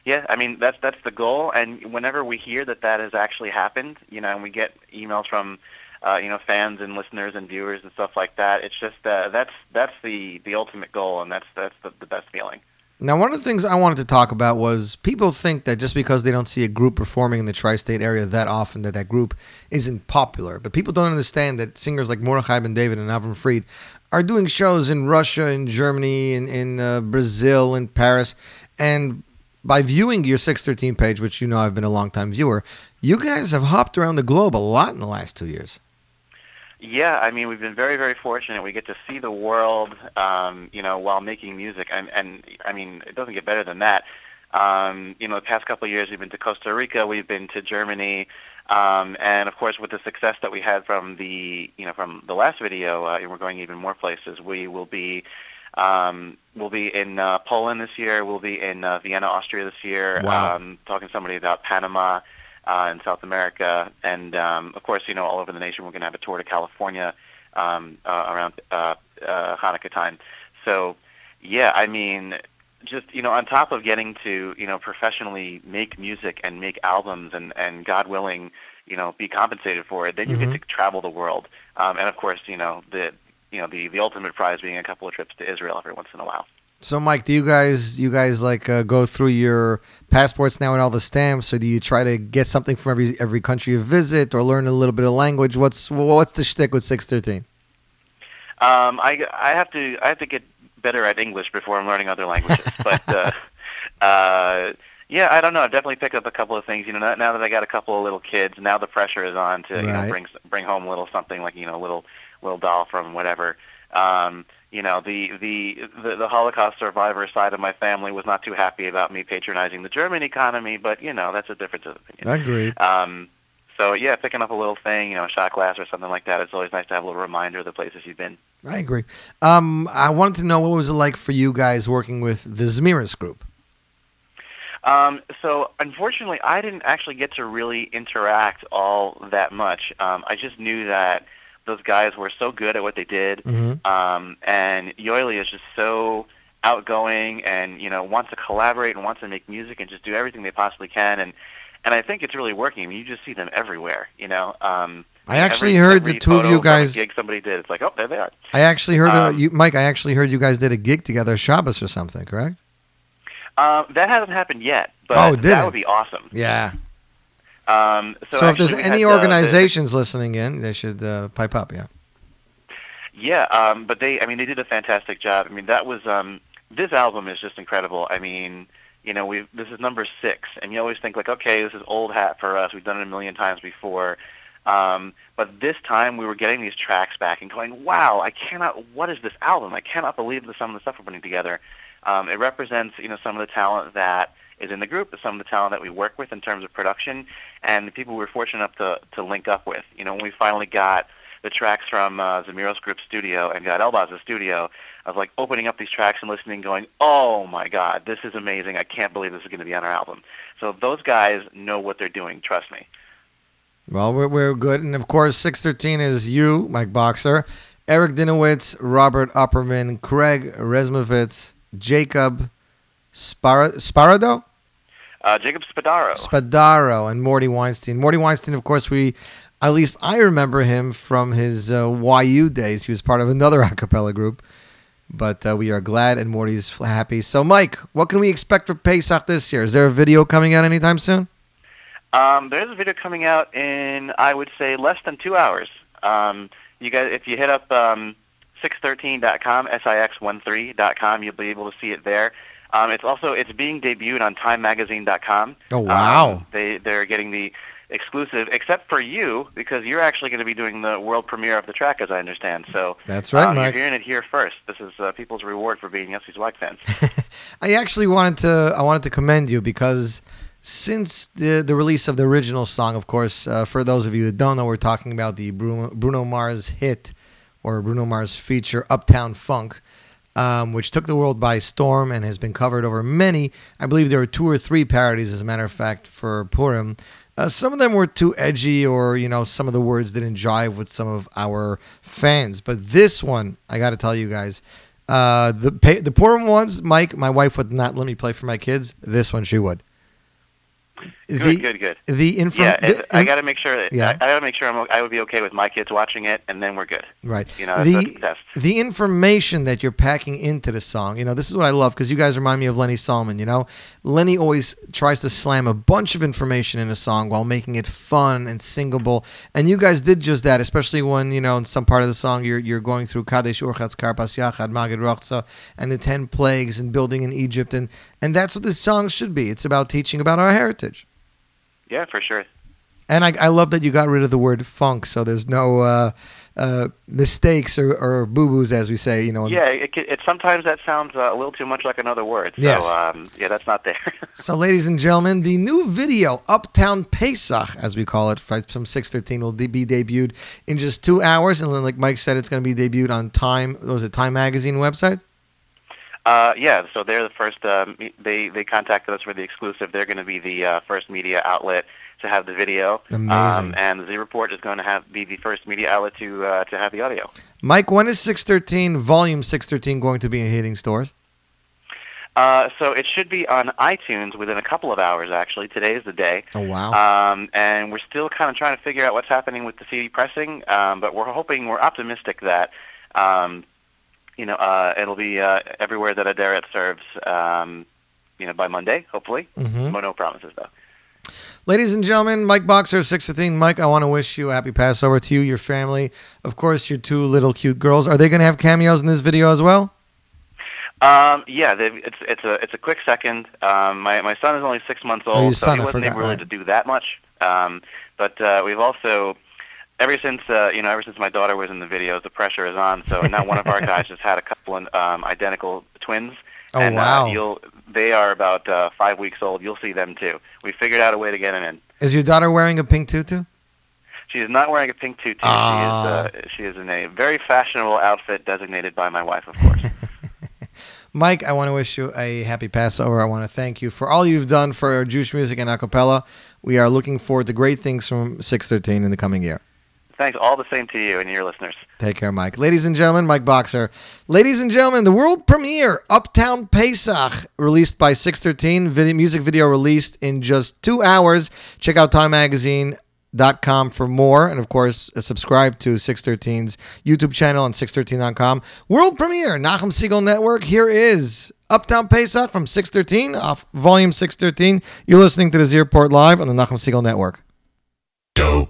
Yeah, I mean that's that's the goal. And whenever we hear that that has actually happened, you know, and we get emails from uh, you know fans and listeners and viewers and stuff like that, it's just uh, that's that's the the ultimate goal, and that's that's the, the best feeling. Now, one of the things I wanted to talk about was people think that just because they don't see a group performing in the tri-state area that often, that that group isn't popular. But people don't understand that singers like Mordechai Ben David and Avram Fried are doing shows in Russia, in Germany, in in uh, Brazil, in Paris, and by viewing your 613 page, which you know I've been a long time viewer, you guys have hopped around the globe a lot in the last two years. Yeah, I mean, we've been very, very fortunate. We get to see the world, um, you know, while making music, and, and I mean, it doesn't get better than that. Um, you know, the past couple of years, we've been to Costa Rica, we've been to Germany, um, and of course, with the success that we had from the, you know, from the last video, uh, we're going even more places. We will be, um, we'll be in uh, Poland this year. We'll be in uh, Vienna, Austria this year. Wow. Um, talking to somebody about Panama uh, in South America, and um, of course, you know, all over the nation. We're going to have a tour to California um, uh, around uh, uh, Hanukkah time. So, yeah, I mean, just you know, on top of getting to you know professionally make music and make albums, and and God willing, you know, be compensated for it, then you Mhm. get to travel the world, um, and of course, you know, the you know the the ultimate prize being a couple of trips to Israel every once in a while. So, Mike, do you guys you guys like uh, go through your passports now and all the stamps, or do you try to get something from every every country you visit, or learn a little bit of language? What's what's the shtick with 613? Um, I I have to I have to get better at English before I'm learning other languages. but uh, uh, yeah, I don't know. I've definitely picked up a couple of things. You know, now- now that I got a couple of little kids, now the pressure is on to you know bring bring home a little something like you know a little little doll from whatever. Um, you know, the, the the the Holocaust survivor side of my family was not too happy about me patronizing the German economy, but you know that's a difference of opinion. Agreed. Um, so yeah, picking up a little thing, you know, a shot glass or something like that. It's always nice to have a little reminder of the places you've been. I agree. Um, I wanted to know what was it like for you guys working with the Zemiros group. Um, so unfortunately, I didn't actually get to really interact all that much. Um, I just knew that those guys were so good at what they did, Mhm. um, and Yoeli is just so outgoing and you know wants to collaborate and wants to make music and just do everything they possibly can and and I think it's really working. I mean, you just see them everywhere. You know. Um, I actually every- heard the two of you guys- gig somebody did. It's like, oh, there they are. I actually heard uh, Um, you, Mike. I actually heard you guys did a gig together, Shabbos or something, correct? Um, that hasn't happened yet, but Oh, it that would be awesome. Yeah. Um, so So, if there's any had, uh, the- organizations listening in, they should uh, pipe up. Yeah. Yeah, um, but they, I mean, they did a fantastic job. I mean, that was, um, this album is just incredible. I mean, you know, we this is number six, and you always think like, okay, this is old hat for us. We've done it a million times before. Um, but this time we were getting these tracks back and going, wow, I cannot, what is this album? I cannot believe the, some of the stuff we're putting together. Um, it represents, you know, some of the talent that is in the group, some of the talent that we work with in terms of production, and the people we were fortunate enough to, to link up with. You know, when we finally got the tracks from uh, Zemiros Group studio and got Elbaz's studio, I was like opening up these tracks and listening, going, "Oh my God, this is amazing! I can't believe this is going to be on our album." So those guys know what they're doing. Trust me. Well, we're, we're good. And of course, 613 is you, Mike Boxer, Eric Dinowitz, Robert Upperman, Craig Resmovitz, Jacob Spar- Sparado? Uh, Jacob Spadaro. Spadaro, and Morty Weinstein. Morty Weinstein, of course, we, at least I remember him from his uh, YU days. He was part of another a cappella group. But uh, we are glad and Morty's happy. So, Mike, what can we expect for Pesach this year? Is there a video coming out anytime soon? Um, there's a video coming out in, I would say, less than two hours. Um, you guys, if you hit up um, 613.com, six13.com, you'll be able to see it there. Um, it's also it's being debuted on TimeMagazine.com. Oh, wow. Um, they they're getting the exclusive, except for you, because you're actually going to be doing the world premiere of the track, as I understand. So That's right, um, Mike. You're hearing it here first. This is uh, people's reward for being Yossi Zweig fans. I actually wanted to I wanted to commend you because since the the release of the original song, of course, uh, for those of you that don't know, we're talking about the Bruno, Bruno Mars hit or Bruno Mars feature "Uptown Funk." Um, which took the world by storm and has been covered over many. I believe there were two or three parodies, as a matter of fact, for Purim. Uh, some of them were too edgy, or you know, some of the words didn't jive with some of our fans. But this one, I got to tell you guys, uh, the pa- the Purim ones, Mike, my wife would not let me play for my kids. This one, she would. Good, the, good, good. The info. yeah, the I got to make sure. That, Yeah. I, I got to make sure I'm, I would be okay with my kids watching it, and then we're good. Right. You know, the the the information that you're packing into the song, you know, this is what I love because you guys remind me of Lenny Solomon. You know, Lenny always tries to slam a bunch of information in a song while making it fun and singable, and you guys did just that. Especially when you know in some part of the song you're you're going through Kadesh Urchatz Karpas Yachad Magid Rochza and the ten plagues and building in Egypt, and and that's what this song should be. It's about teaching about our heritage. Yeah, for sure. And I, I love that you got rid of the word funk, so there's no uh, uh, mistakes or, or boo boos, as we say. You know. Yeah, it, it, sometimes that sounds uh, a little too much like another word. So, Yes. um, yeah, that's not there. So, ladies and gentlemen, the new video, Uptown Pesach, as we call it, from 613, will be debuted in just two hours. And then, like Mike said, it's going to be debuted on Time, was it, Time Magazine website? Uh, yeah, so they're the first. Um, they they contacted us for the exclusive. They're going to be the uh, first media outlet to have the video. Amazing. Um, and the Z Report is going to have be the first media outlet to uh, to have the audio. Mike, when is 613, Volume 613, going to be in hitting stores? Uh, so it should be on iTunes within a couple of hours. Actually, today is the day. Oh, wow. Um, and we're still kind of trying to figure out what's happening with the CD pressing. Um, but we're hoping, we're optimistic that, um, you know, uh, it'll be uh, everywhere that Aderet serves. Um, you know, by Monday, hopefully. Mhm. No, promises though. Ladies and gentlemen, Mike Boxer, 613. Mike, I want to wish you a happy Passover to you, your family. Of course, your two little cute girls. Are they going to have cameos in this video as well? Um, yeah, it's it's a it's a quick second. Um, my my son is only six months Oh, old, your so son, he wasn't able really right. to do that much. Um, but uh, we've also ever since uh, you know ever since my daughter was in the videos, the pressure is on. So now one of our guys just had a couple of um, identical twins. Oh, and, wow. Uh, you'll they are about uh, five weeks old. You'll see them too. We figured out a way to get them in. Is your daughter wearing a pink tutu? She is not wearing a pink tutu. Ah. She is uh, she is in a very fashionable outfit designated by my wife, of course. Mike, I want to wish you a happy Passover. I want to thank you for all you've done for Jewish music and a cappella. We are looking forward to great things from 613 in the coming year. Thanks. All the same to you and your listeners. Take care, Mike. Ladies and gentlemen, Mike Boxer. Ladies and gentlemen, the world premiere, Uptown Pesach, released by 613, video, music video released in just two hours. Check out time timemagazine.com for more. And of course, uh, subscribe to 613's YouTube channel and 613.com. World premiere, Nachum Segal Network. Here is Uptown Pesach from 613 off volume 613. You're listening to the Z Report Live on the Nachum Segal Network. do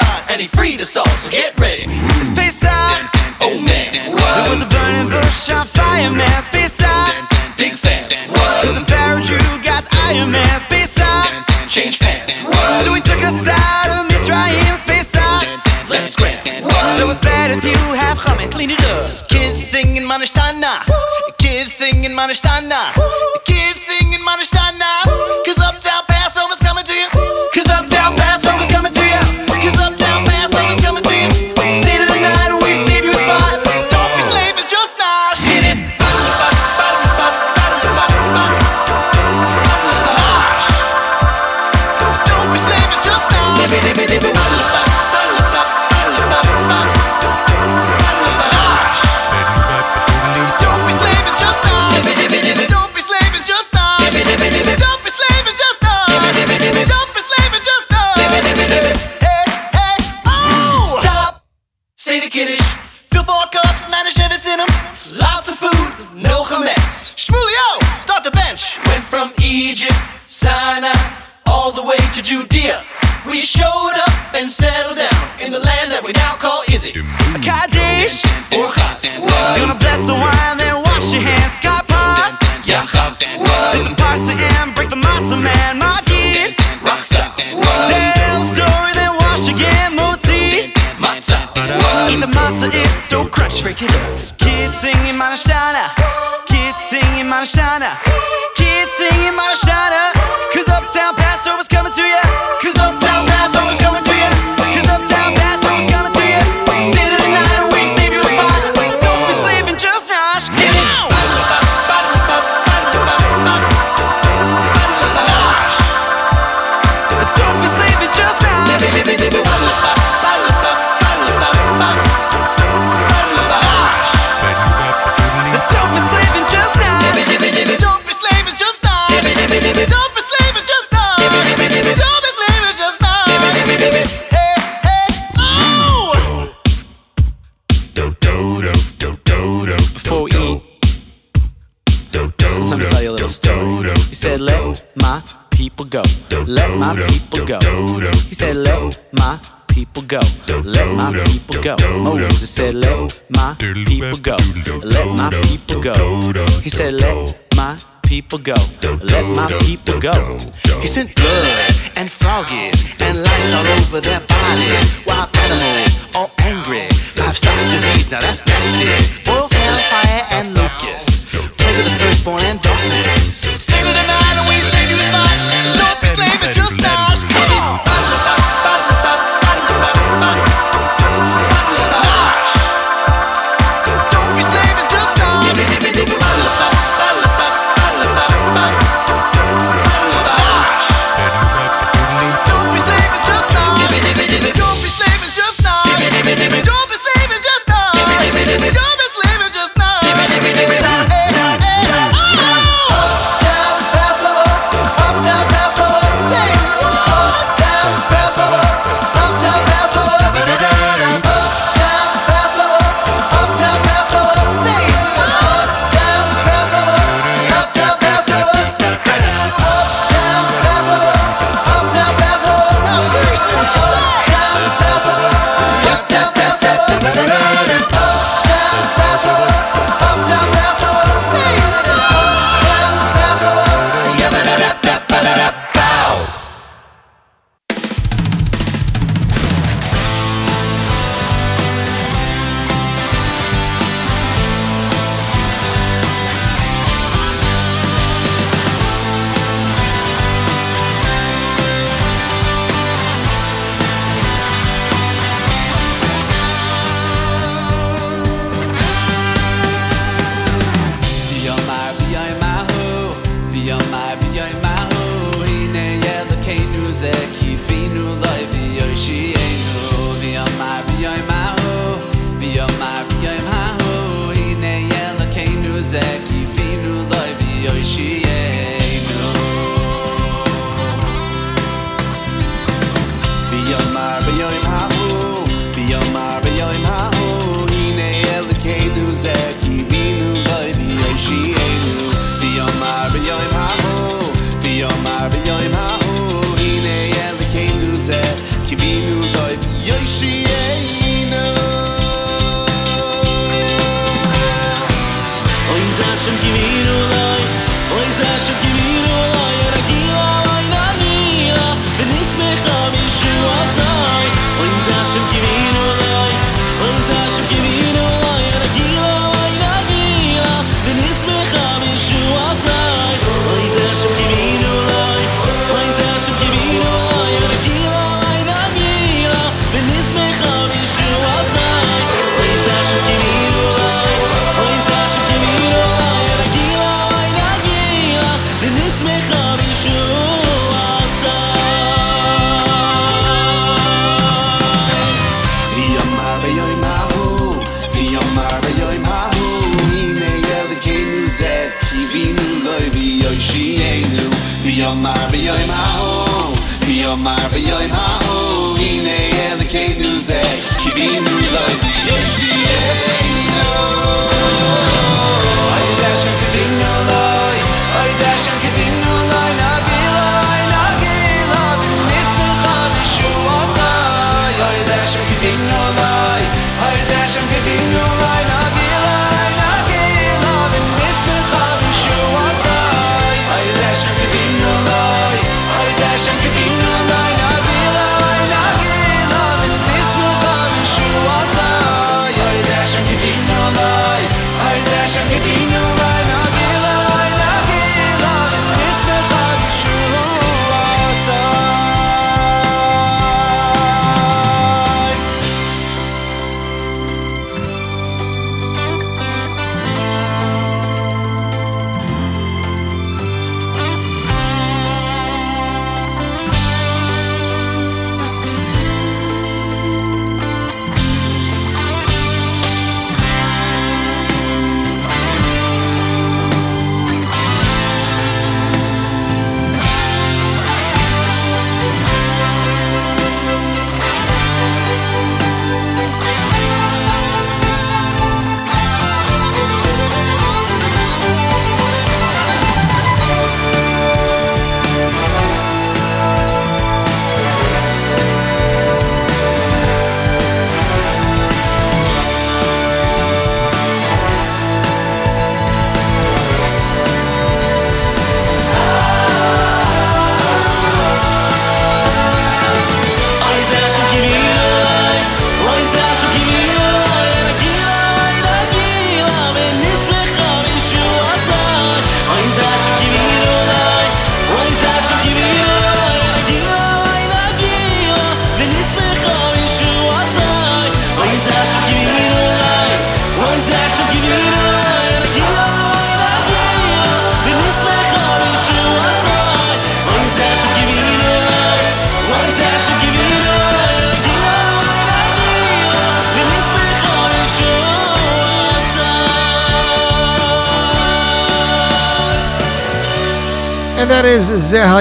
and He freed us all. So get ready. It's Pesach. Oh man, There was a burning bush on fire, man. It's Pesach. big fan. There's a Jew got Iron Man. It's Pesach. Change pants. So we took us out of Mitzrayim. It's Pesach. Let's scram. So it's bad if you have chametz. Clean it up. Kids singing Manishtana. Kids singing Manishtana. Kids singing Manishtana. Cause Uptown kiddish. Veel voorkant, manage habits in them. Lots of food, no chametz. Shmulio, start the bench. Went from Egypt, Sinai, all the way to Judea. We showed up and settled down in the land that we now call Izzy. Kaddish or Chatz. Gonna bless the wine, then wash your hands. Karpas. Yachatz. Take the parsley and break the matzah man. Magid. Rachsa. Eat the matzo, it's so crunchy. Break it up. Kids singing Manashtana. Kids singing Manashtana. Kids singing Manashtana. He said, Let my people go. Let my people go. He said, Let my people go. Let my people go. Moses said, Let my people go. Let my people go. He said, Let my people go. Let my people go. He sent blood and frogs and lice all over their bodies. Wild animals, all angry. Livestock disease, now that's nasty. Boils, hellfire, and locusts. Plague of the firstborn and darkness.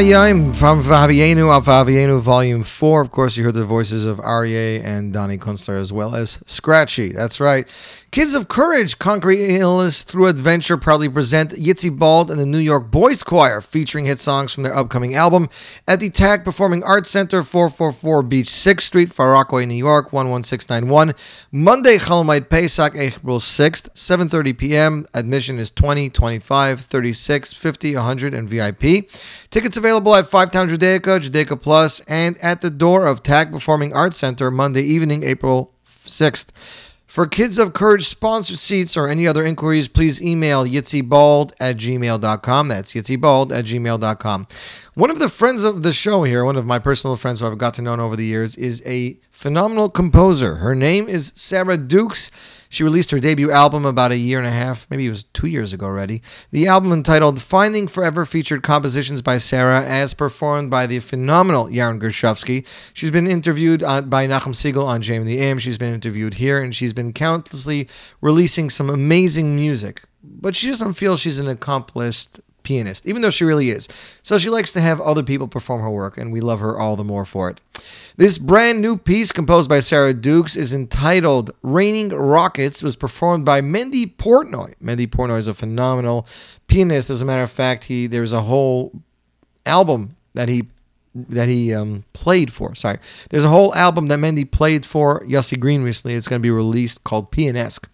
Zehayim from Vahavienu of Vahavienu Volume 4. Of course, you heard the voices of Aryeh and Donnie Kunstler as well as Scratchy. That's right. Kids of Courage, Conquering Illness Through Adventure proudly present Yitzi Bald and the New York Boys Choir, featuring hit songs from their upcoming album at the TAG Performing Arts Center, 444 Beach 6th Street, Far Rockaway, New York, 11691. Monday, Chol Hamoed Pesach, April 6th, 7.30 p.m. Admission is 20, 25, 36, 50, 100, and VIP. Tickets available at Five Town Judaica, Judaica Plus, and at the door of TAG Performing Arts Center, Monday evening, April 6th. For Kids of Courage sponsored seats or any other inquiries, please email yitzibald at gmail.com. That's yitzibald at gmail.com. One of the friends of the show here, one of my personal friends who I've got to know over the years, is a phenomenal composer. Her name is Sarah Dukes. She released her debut album about a year and a half, maybe it was two years ago already. The album entitled Finding Forever featured compositions by Sarah as performed by the phenomenal Yaron Gershovsky. She's been interviewed uh, on, by Nachum Segal on Jam the Am. She's been interviewed here, and she's been countlessly releasing some amazing music. But she doesn't feel she's an accomplished pianist, even though she really is. So she likes to have other people perform her work, and we love her all the more for it. This brand new piece composed by Sarah Dukes is entitled Raining Rockets. Was performed by Mendy Portnoy. Mendy Portnoy is a phenomenal pianist. As a matter of fact, he there's a whole album that he that he um, played for. Sorry, there's a whole album that Mendy played for Yossi Green recently. It's going to be released called Pianesque.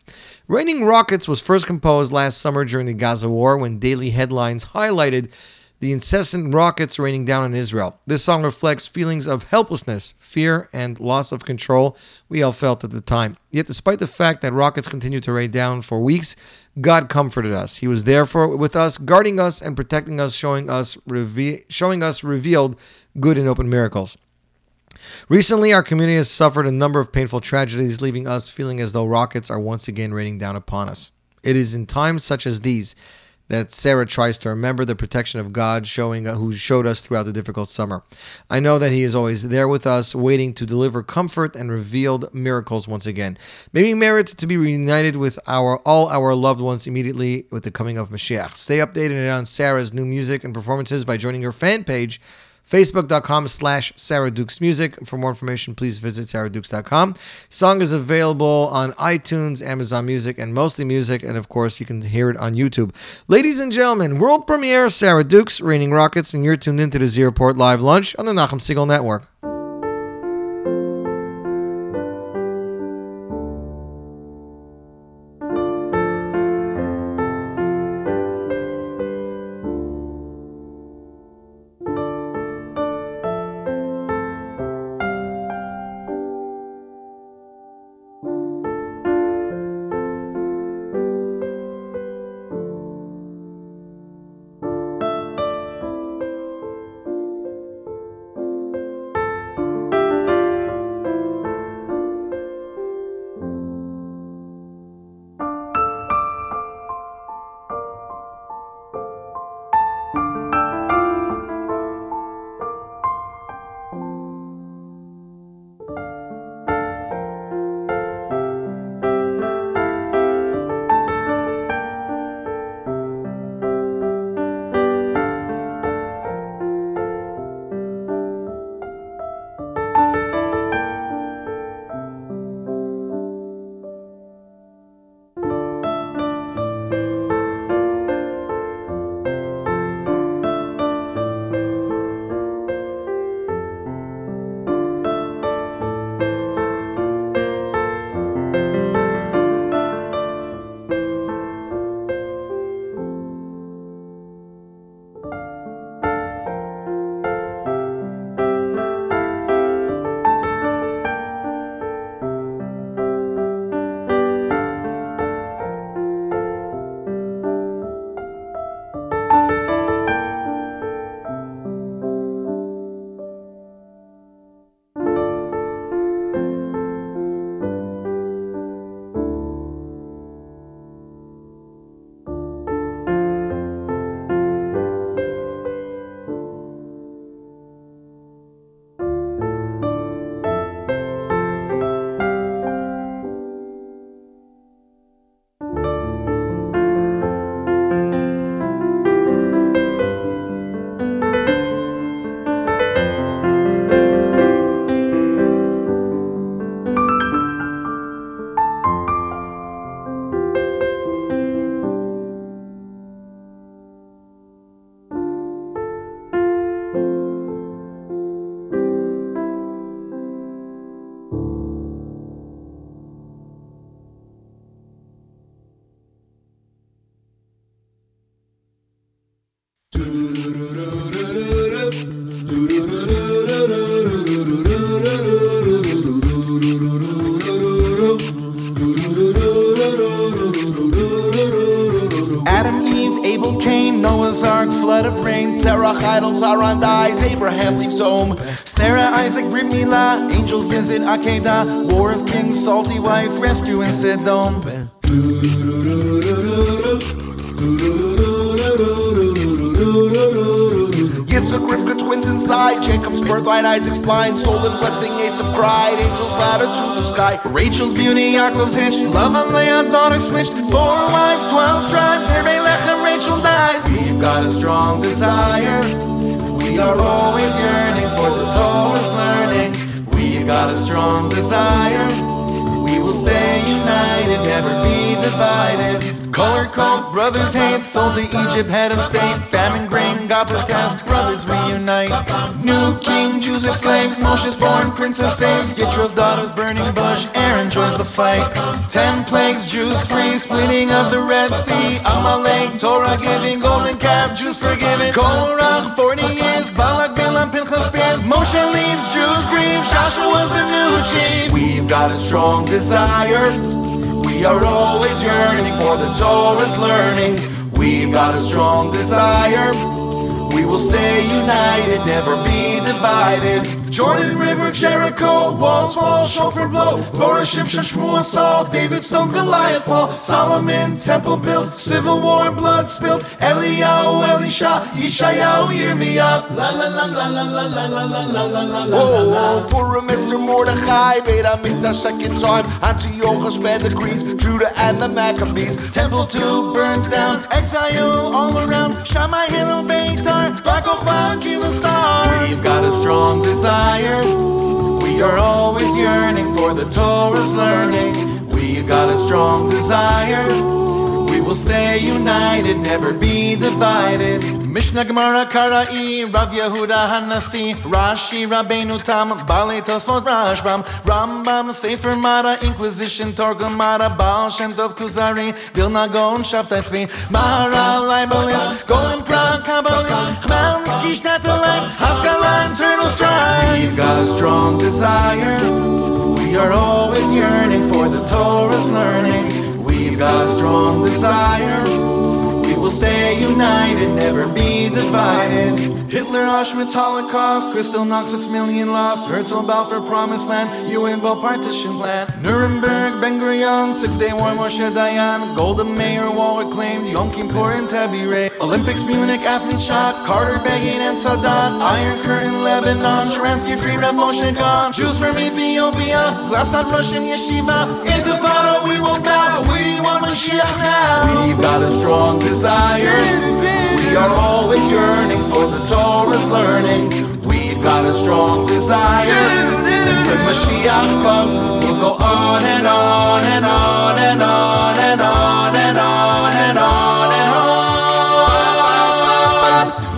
Raining Rockets was first composed last summer during the Gaza War when daily headlines highlighted the incessant rockets raining down on Israel. This song reflects feelings of helplessness, fear, and loss of control we all felt at the time. Yet, despite the fact that rockets continued to rain down for weeks, God comforted us. He was there for with us, guarding us and protecting us, showing us reve- showing us revealed good and open miracles. Recently, our community has suffered a number of painful tragedies, leaving us feeling as though rockets are once again raining down upon us. It is in times such as these that Sarah tries to remember the protection of God showing uh, who showed us throughout the difficult summer. I know that he is always there with us waiting to deliver comfort and revealed miracles once again. May we merit to be reunited with our all our loved ones immediately with the coming of Mashiach. Stay updated on Sarah's new music and performances by joining her fan page facebook.com slash Sarah Dukes Music. For more information, please visit sarahdukes.com. Song is available on iTunes, Amazon Music, and Mostly Music, and of course, you can hear it on YouTube. Ladies and gentlemen, world premiere Sarah Dukes, Raining Rockets, and you're tuned into the Z Report Live Lunch on the Nachum Segal Network. Akedah, War of Kings, salty wife, rescue in Sedom. Yitzchak, Rivka, twins inside. Jacob's birthright, Isaac's blind. Stolen blessing, Esau cried. Angels ladder to the sky. Rachel's beauty, Yaakov's hitched. Love on Leah, daughter switched. Four wives, twelve tribes. Herbe Lechem, Rachel dies. We've got a strong desire. We are always yearning for the Torah's learning. Got a strong desire. We will stay united, never be divided. Color code, brothers hate, sold to Egypt, head of state. Famine, grain, God protest, brothers reunite. New king, Jews are slaves, Moshe's born, princess saves. Yitro's daughters, burning bush, Aaron joins the fight. Ten plagues, Jews free, splitting of the Red Sea. Amalek, Torah giving, golden calf, Jews forgiven. Korach, 40 years, Balak, Bilam, Pinchas spears. Moshe leaves, Jews grieve, Joshua's the new chief. We've got a strong desire. We are always yearning for the Torah's learning. We've got a strong desire. We will stay united, never be divided. Jordan River, Jericho, walls fall, shofar blow. Torah, Shimshon, Shmuel, Saul, David, stone, Goliath fall. Solomon, temple built, civil war, blood spilled. Eliyahu, Elisha, Yeshayahu, Yirmiyah. La la la la la la la la la la la la la Oh, Purim, Mr. Mordechai, Beit HaMikdash, second time. Antiochus, bad decrees, Judah and the Maccabees. Temple two burnt down, exile all around. Shammai, Hillel, Beitar, Bar Kochba, Kiva Star. We've got a strong desire. We are always yearning for the Torah's learning. We've got a strong desire. We will stay united, never be divided. Mishnah Gemara Karai, Rav Yehuda Hanasi, Rashi Rabbeinu Tam, Bale Tosfot Rashbam, Rambam Sefer Mara, Inquisition Torgum Mara, Baal Shem Tov Kuzari, Vilna Gaon Shabtai Tzvi, Mara Leibelis, Golem Pra Kabbalis, Shtetl Life, Haskalah Internal Strife. We've got a strong desire. We are always yearning for the Torah's learning. We've got a strong desire. We will stay united, never be divided. Hitler, Auschwitz, Holocaust, Kristallnacht, six million lost. Herzl, Balfour, Promised Land, UNVO partition plan. Nuremberg, Ben Gurion, Six Day War, Moshe Dayan, Golda Meir, Wall reclaimed, Yom Kippur and Entebbe. Olympics, Munich, athlete shot, Carter, Begin, and Sadat. Iron Curtain, Lebanon, Sharansky, Free Rep, Moshe Gone. Jews from Ethiopia, Glasnost, Russian Yeshiva. Intifada, we won't bow, we want Mashiach now. We've got a strong desire. We are always yearning for the Torah's learning. We've got a strong desire. When Mashiach comes, we'll go on and on and on and on and on and on and on and on.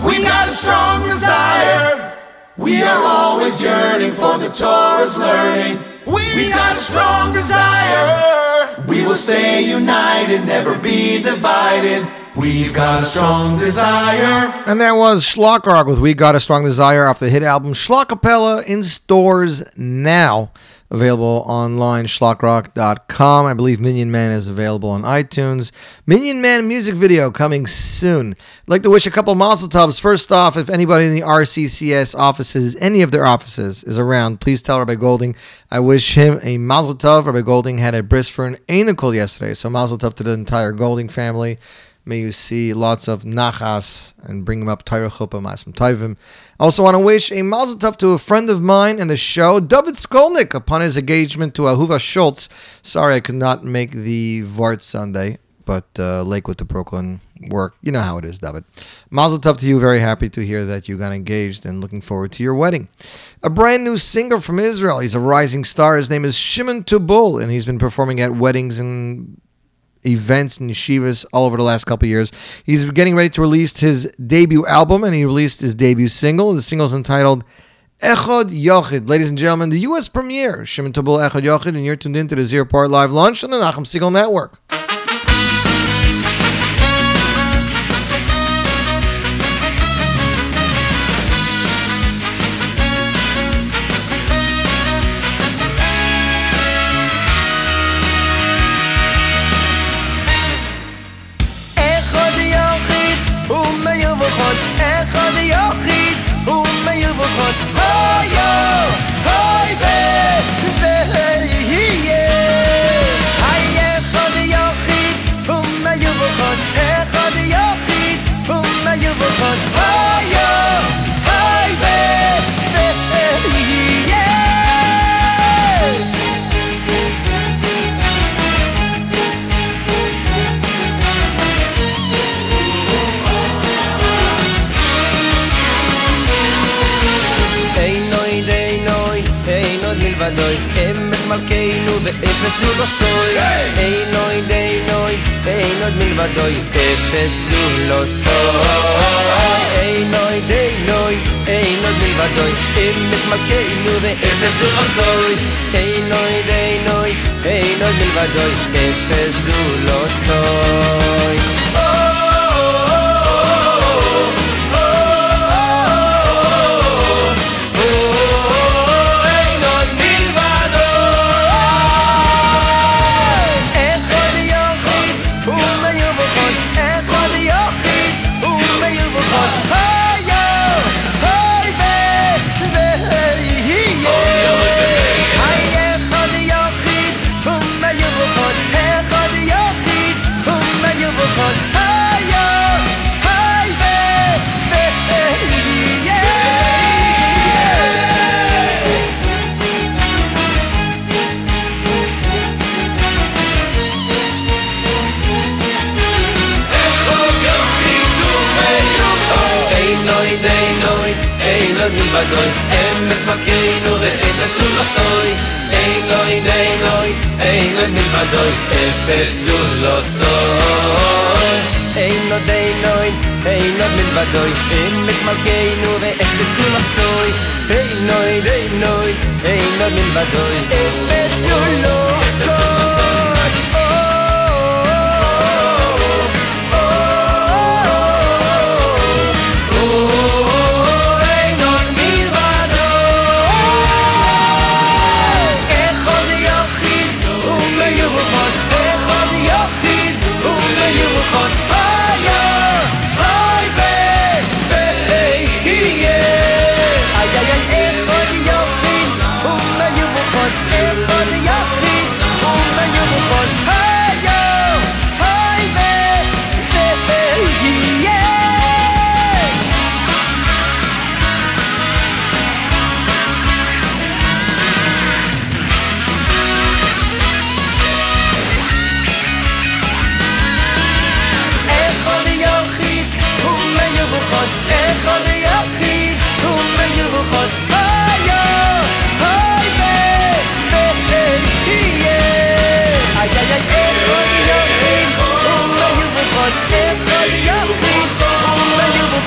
We got a strong desire. We are always yearning for the Torah's learning. We've got a strong desire. We will stay united, never be divided. We've got a strong desire. And that was Schlock Rock with We Got a Strong Desire off the hit album Schlockapella in stores now. Available online, schlockrock.com. I believe Minion Man is available on iTunes. Minion Man music video coming soon. I'd like to wish a couple mazel tovs. First off, if anybody in the RCCS offices, any of their offices, is around, please tell Rabbi Golding I wish him a mazel tov. Rabbi Golding had a bris for an anicle yesterday, so mazel tov to the entire Golding family. May you see lots of nachas and bring him up Torah. I also want to wish a mazel tov to a friend of mine and the show, David Skolnick, upon his engagement to Ahuva Schultz. Sorry I could not make the Vart Sunday, but uh, Lakewood to Brooklyn work. You know how it is, David. Mazel tov to you. Very happy to hear that you got engaged and looking forward to your wedding. A brand new singer from Israel. He's a rising star. His name is Shimon Tubul, and he's been performing at weddings and events and yeshivas all over the last couple years. He's getting ready to release his debut album, and he released his debut single. The single is entitled Echod Yochid. Ladies and gentlemen, the U.S. premiere, Shimon Tubul Echod Yochid, and you're tuned into the Z Report Live Lunch on the Nachum Segal Network. מלכנו ואפס הוא לא סוי. אין עוד אין עוד אין עוד מלבדוי אפס הוא לא סוי. אין עוד אין עוד אין עוד מלבדוי אמס מלכנו ואפס הוא לא סוי. אין עוד אין עוד אין עוד מלבדוי אפס הוא לא סוי אין עוד מלבדוי אמס מכינו ואפס הוא לא סוי אין נויד, אין נויד, אין עוד מלבדוי אפס הוא לא סוי אין עוד, אין נויד, אין עוד מלבדוי אמס מלכנו ואפס הוא לא סוי אין נויד, אין נויד, אין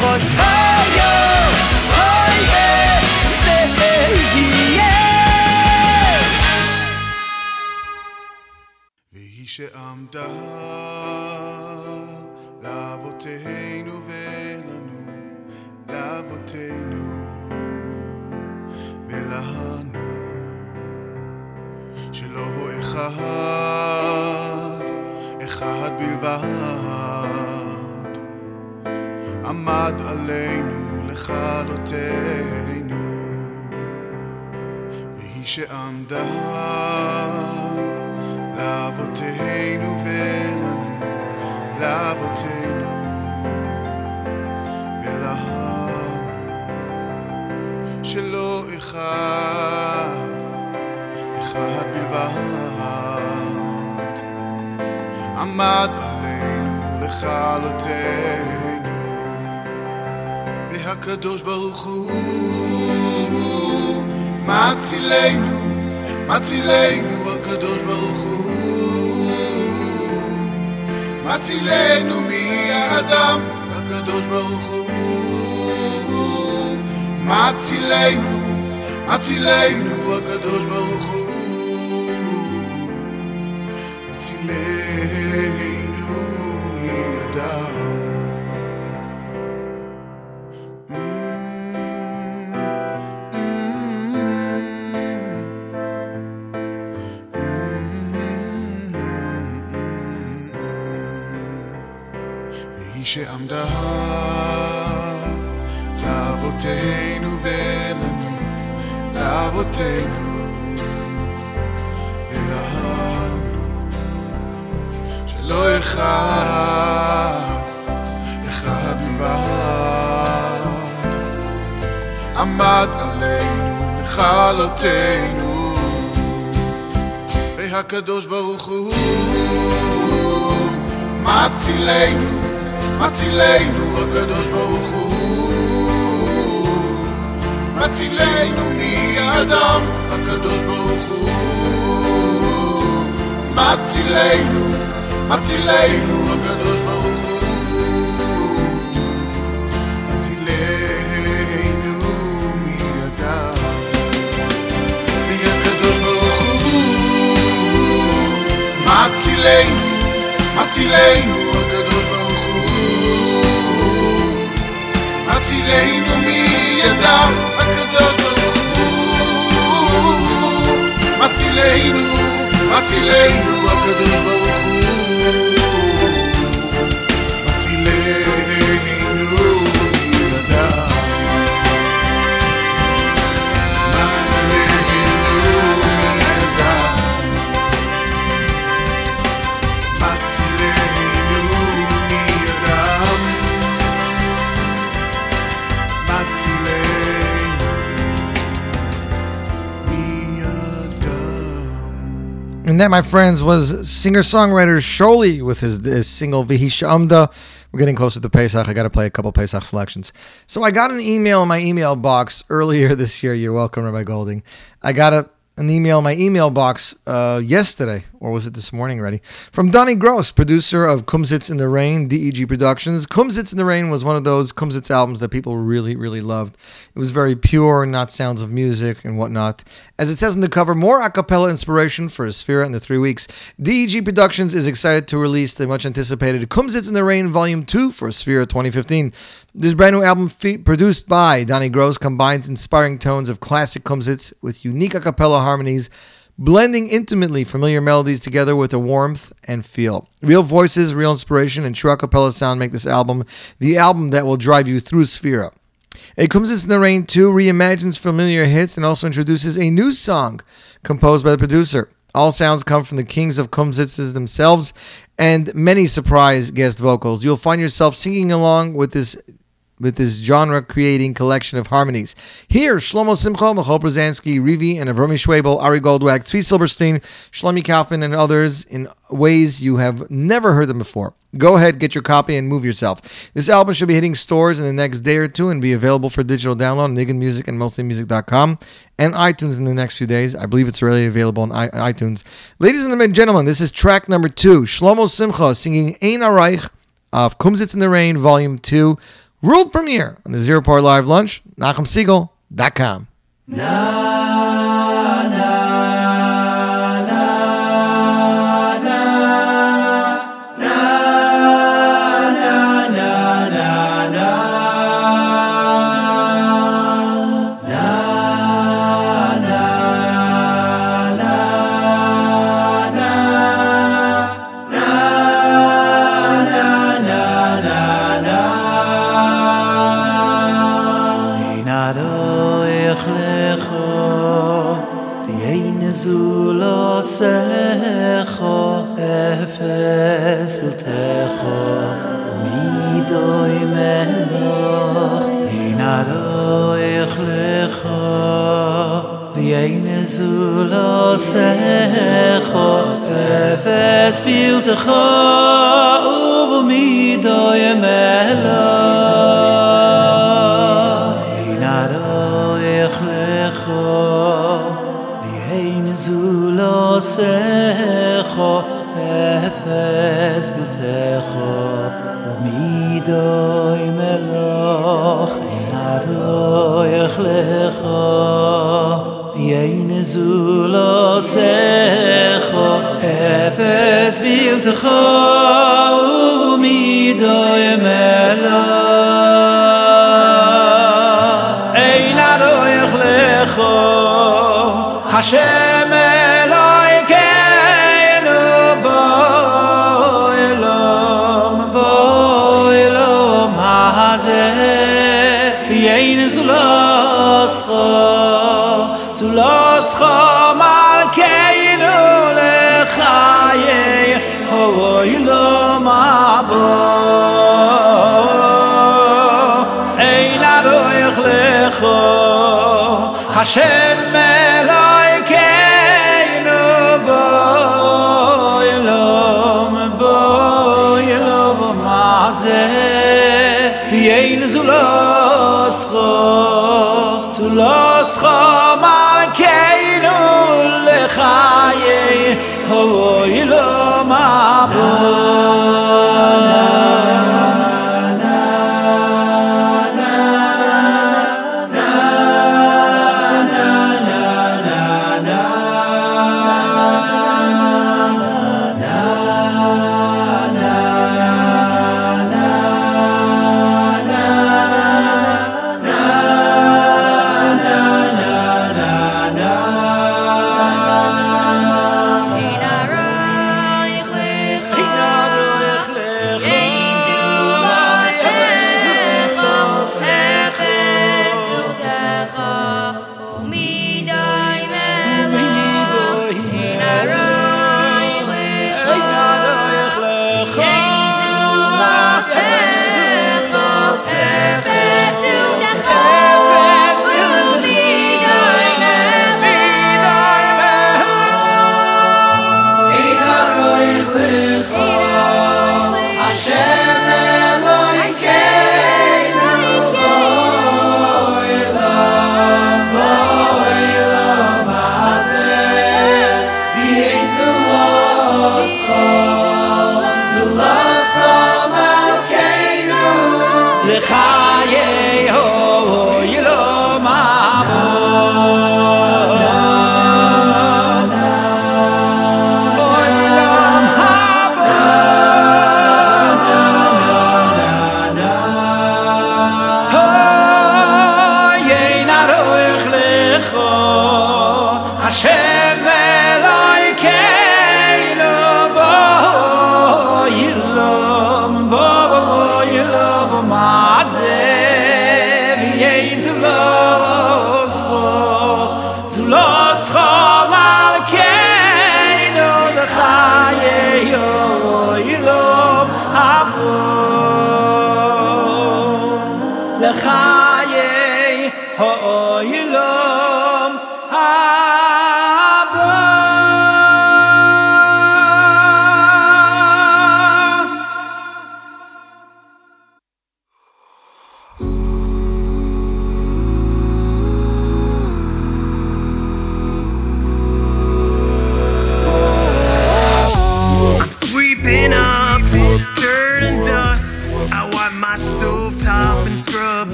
Gott. מצילנו, מצילנו הקדוש ברוך הוא. מצילנו מהאדם הקדוש ברוך הוא. מצילנו, מצילנו הקדוש ברוך הוא והקדוש ברוך הוא. מצילנו, מצילנו הקדוש ברוך הוא, מצילנו הקדוש הקדוש ברוך הוא. מצילנו, מצילנו מצילנו, מצילנו הקדוש ברוך הוא מצילנו מידם הקדוש ברוך הוא מצילנו, מצילנו הקדוש ברוך הוא And that, my friends, was singer-songwriter Sholi with his, his single Vihisha Amda. We're getting closer to Pesach. I got to play a couple Pesach selections. So I got an email in my email box earlier this year. You're welcome, Rabbi Golding. I got a, an email in my email box uh, yesterday, or was it this morning already, from Donnie Gross, producer of Kumsitz in the Rain, DEG Productions. Kumsitz in the Rain was one of those Kumsitz albums that people really, really loved. It was very pure, not sounds of music and whatnot. As it says on the cover, more a cappella inspiration for Sefira in the three weeks. DEG Productions is excited to release the much anticipated Kumsitz in the Rain Volume 2 for Sefira 2015. This brand new album fe- produced by Donnie Gross combines inspiring tones of classic Kumsitz with unique a cappella harmonies, blending intimately familiar melodies together with a warmth and feel. Real voices, real inspiration, and true a cappella sound make this album the album that will drive you through Sefira. It Comes in the Rain 2 reimagines familiar hits and also introduces a new song composed by the producer. All sounds come from the kings of Kumsitzes themselves and many surprise guest vocals. You'll find yourself singing along with this with this genre creating collection of harmonies. Here, Shlomo Simcha, Michoel Pruzansky, Rivi, and Avrami Schwebel, Ari Goldwag, Tzvi Silberstein, Shlomi Kaufman, and others in ways you have never heard them before. Go ahead, get your copy, and move yourself. This album should be hitting stores in the next day or two and be available for digital download on Nigun Music and mostlymusic.com and iTunes in the next few days. I believe it's already available on iTunes. Ladies and gentlemen, this is track number two Shlomo Simcha singing Ein Araich of Kumsitz in the Rain, Volume 2, world premiere on the Z Report Live Lunch, NachumSegal.com. Ein seh efes mit khar menoch doymeh mih naroy khlo the efes ulo seh khofes pild עושךו אפס בלתךו ומידוי מלוך אין הרויך לךו יין זול עושךו אפס בלתךו Baruch malkeinu lechaye Hoi lo mabo. Ein aroich lecho Hashem melach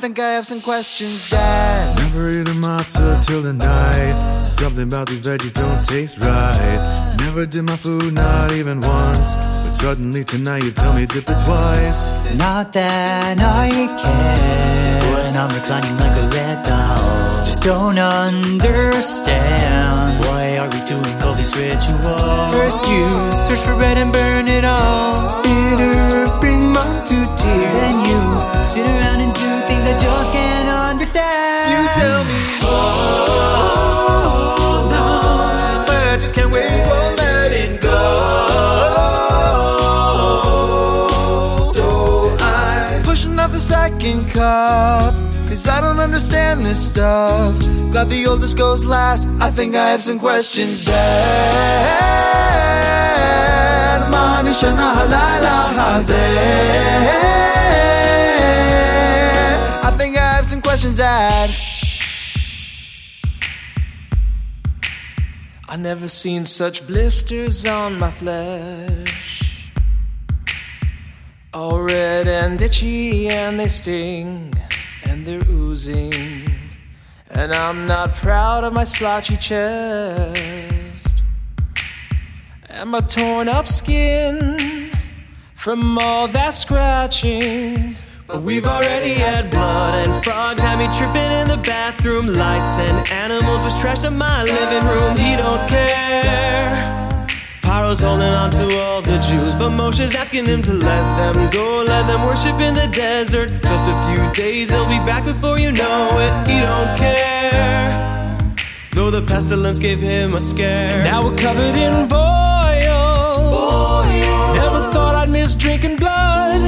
think I have some questions, Dad. Never eat a matzah till the night. Something about these veggies don't taste right. Never did my food, not even once. But suddenly tonight you tell me dip it twice. Not that oldest goes last. I think I have some questions. Dad, mani shana halala. I think I have some questions, Dad. I never seen such blisters on my flesh. All red and itchy, and they sting, and they're oozing. And I'm not proud of my splotchy chest. And my torn up skin from all that scratching. But we've already had blood and frogs had me tripping in the bathroom. Lice and animals was trashed in my living room. He don't care. Paro's holding on to but Moshe's asking him to let them go, let them worship in the desert. Just a few days, they'll be back before you know it. He don't care. Though the pestilence gave him a scare. And now we're covered in boils. Never thought I'd miss drinking blood,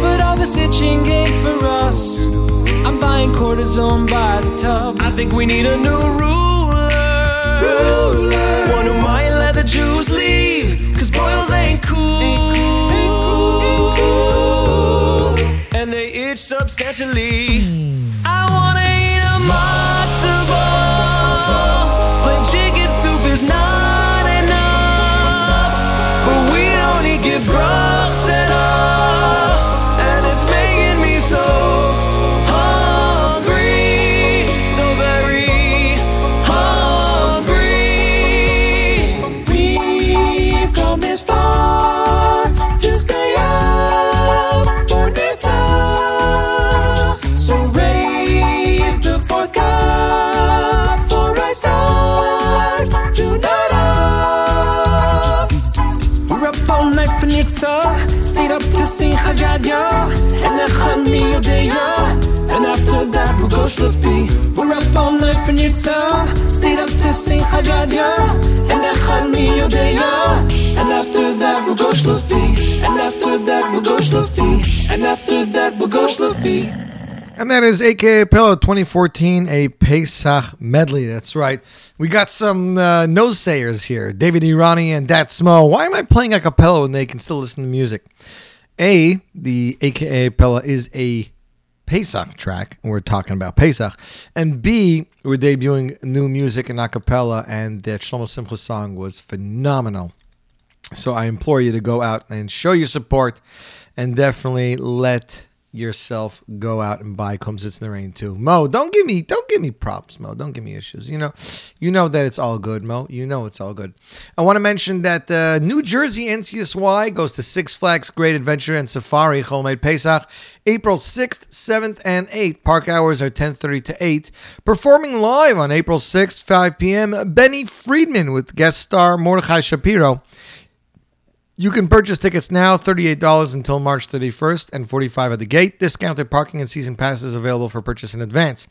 but all this itching ain't for us. I'm buying cortisone by the tub. I think we need a new ruler. One who might let the Jews boils ain't cool. And they itch substantially. I wanna eat a matzo ball. Plain chicken soup is not and Mi after that we'll go to Simcha Gadya, and Mi. And after that we'll go Shlofi. And after that we'll go Shlofi. And after that we'll go. And that is AKA Pella 2014, a Pesach medley. That's right. We got some uh, nose sayers here David Irani and Dat Smo. Why am I playing a cappella when they can still listen to music? A, the AKA Pella is a Pesach track, and we're talking about Pesach. And B, we're debuting new music in a cappella, and that Shlomo Simcha song was phenomenal. So I implore you to go out and show your support and definitely let yourself go out and buy Kumsitz in the Rain too. Mo, don't give me don't give me props, Mo. Don't give me issues. You know, you know that it's all good, Mo. You know it's all good. I want to mention that uh, New Jersey NCSY goes to Six Flags Great Adventure and Safari Chol Hamoed Pesach, April 6th, 7th, and 8th. Park hours are 10:30 to 8. Performing live on April 6th, 5 p.m. Benny Friedman with guest star Mordechai Shapiro. You can purchase tickets now, $38 until March 31st and 45 at the gate. Discounted parking and season passes available for purchase in advance.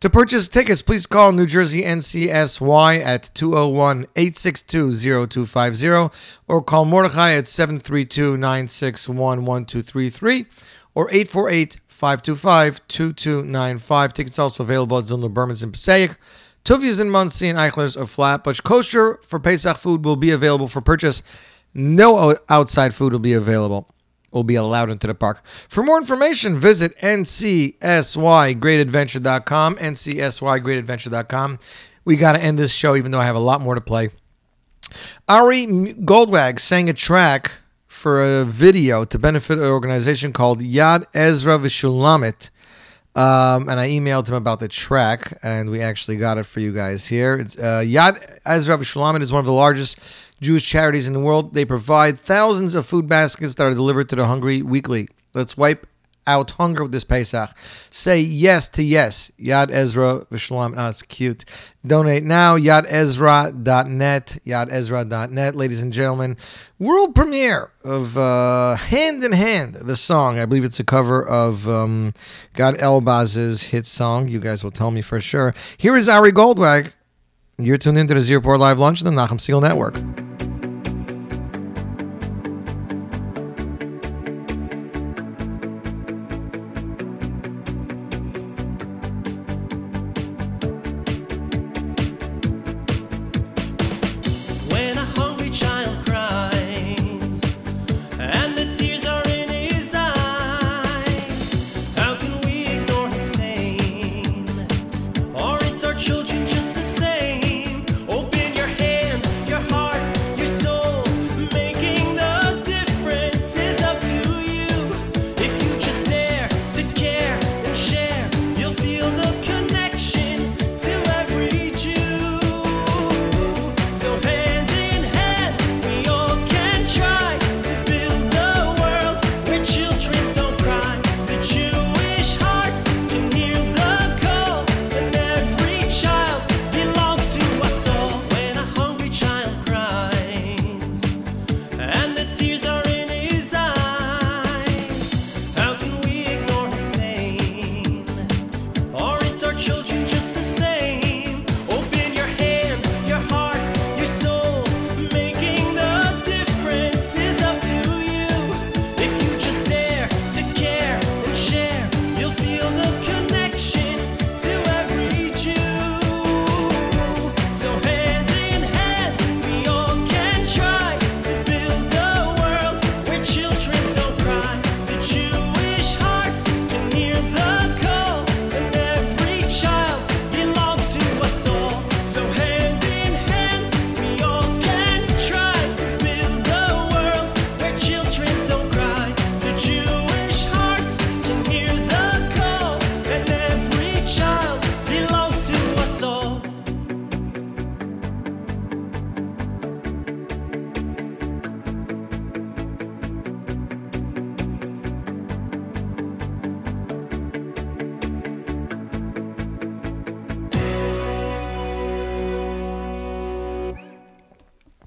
To purchase tickets, please call New Jersey NCSY at 201-862-0250 or call Mordechai at 732-961-1233 or 848-525-2295. Tickets also available at Zilner Berman's in Passaic. Tuvia's in Monsey and Eichler's of Flatbush. Kosher for Pesach food will be available for purchase. No outside food will be available. Will be allowed into the park. For more information, visit ncsygreatadventure.com. ncsygreatadventure.com. We got to end this show, even though I have a lot more to play. Ari Goldwag sang a track for a video to benefit an organization called Yad Ezra V'Shulamith. Um, and I emailed him about the track, and we actually got it for you guys here. It's uh, Yad Ezra V'Shulamith is one of the largest Jewish charities in the world. They provide thousands of food baskets that are delivered to the hungry weekly. Let's wipe out hunger with this Pesach. Say yes to yes. Yad Ezra V'Shalom. Oh, it's cute. Donate now. YadEzra.net. YadEzra.net. Ladies and gentlemen, world premiere of uh, Hand in Hand, the song. I believe it's a cover of um, Gad Elbaz's hit song. You guys will tell me for sure. Here is Ari Goldwag. You're tuned into the Zero Live Lunch on the Nachum Segal Network.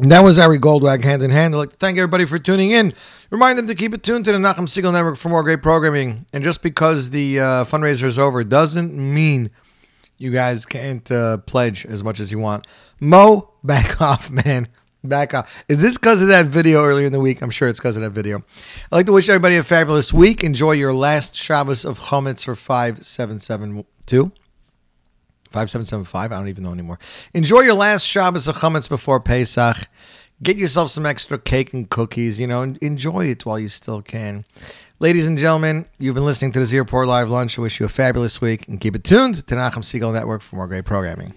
And that was Ari Goldwag hand in hand. I'd like to thank everybody for tuning in. Remind them to keep it tuned to the Nachum Segal Network for more great programming. And just because the uh, fundraiser is over doesn't mean you guys can't uh, pledge as much as you want. Mo, back off, man. Back off. Is this because of that video earlier in the week? I'm sure it's because of that video. I'd like to wish everybody a fabulous week. Enjoy your last Shabbos of Chometz for 5772. 5775. I don't even know anymore. Enjoy your last Shabbos of Chametz before Pesach. Get yourself some extra cake and cookies, you know, and enjoy it while you still can. Ladies and gentlemen, you've been listening to the Z Report Live Lunch. I wish you a fabulous week and keep it tuned to Nachum Segal Network for more great programming.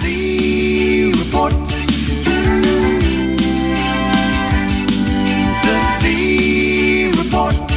Z Report. The Z Report.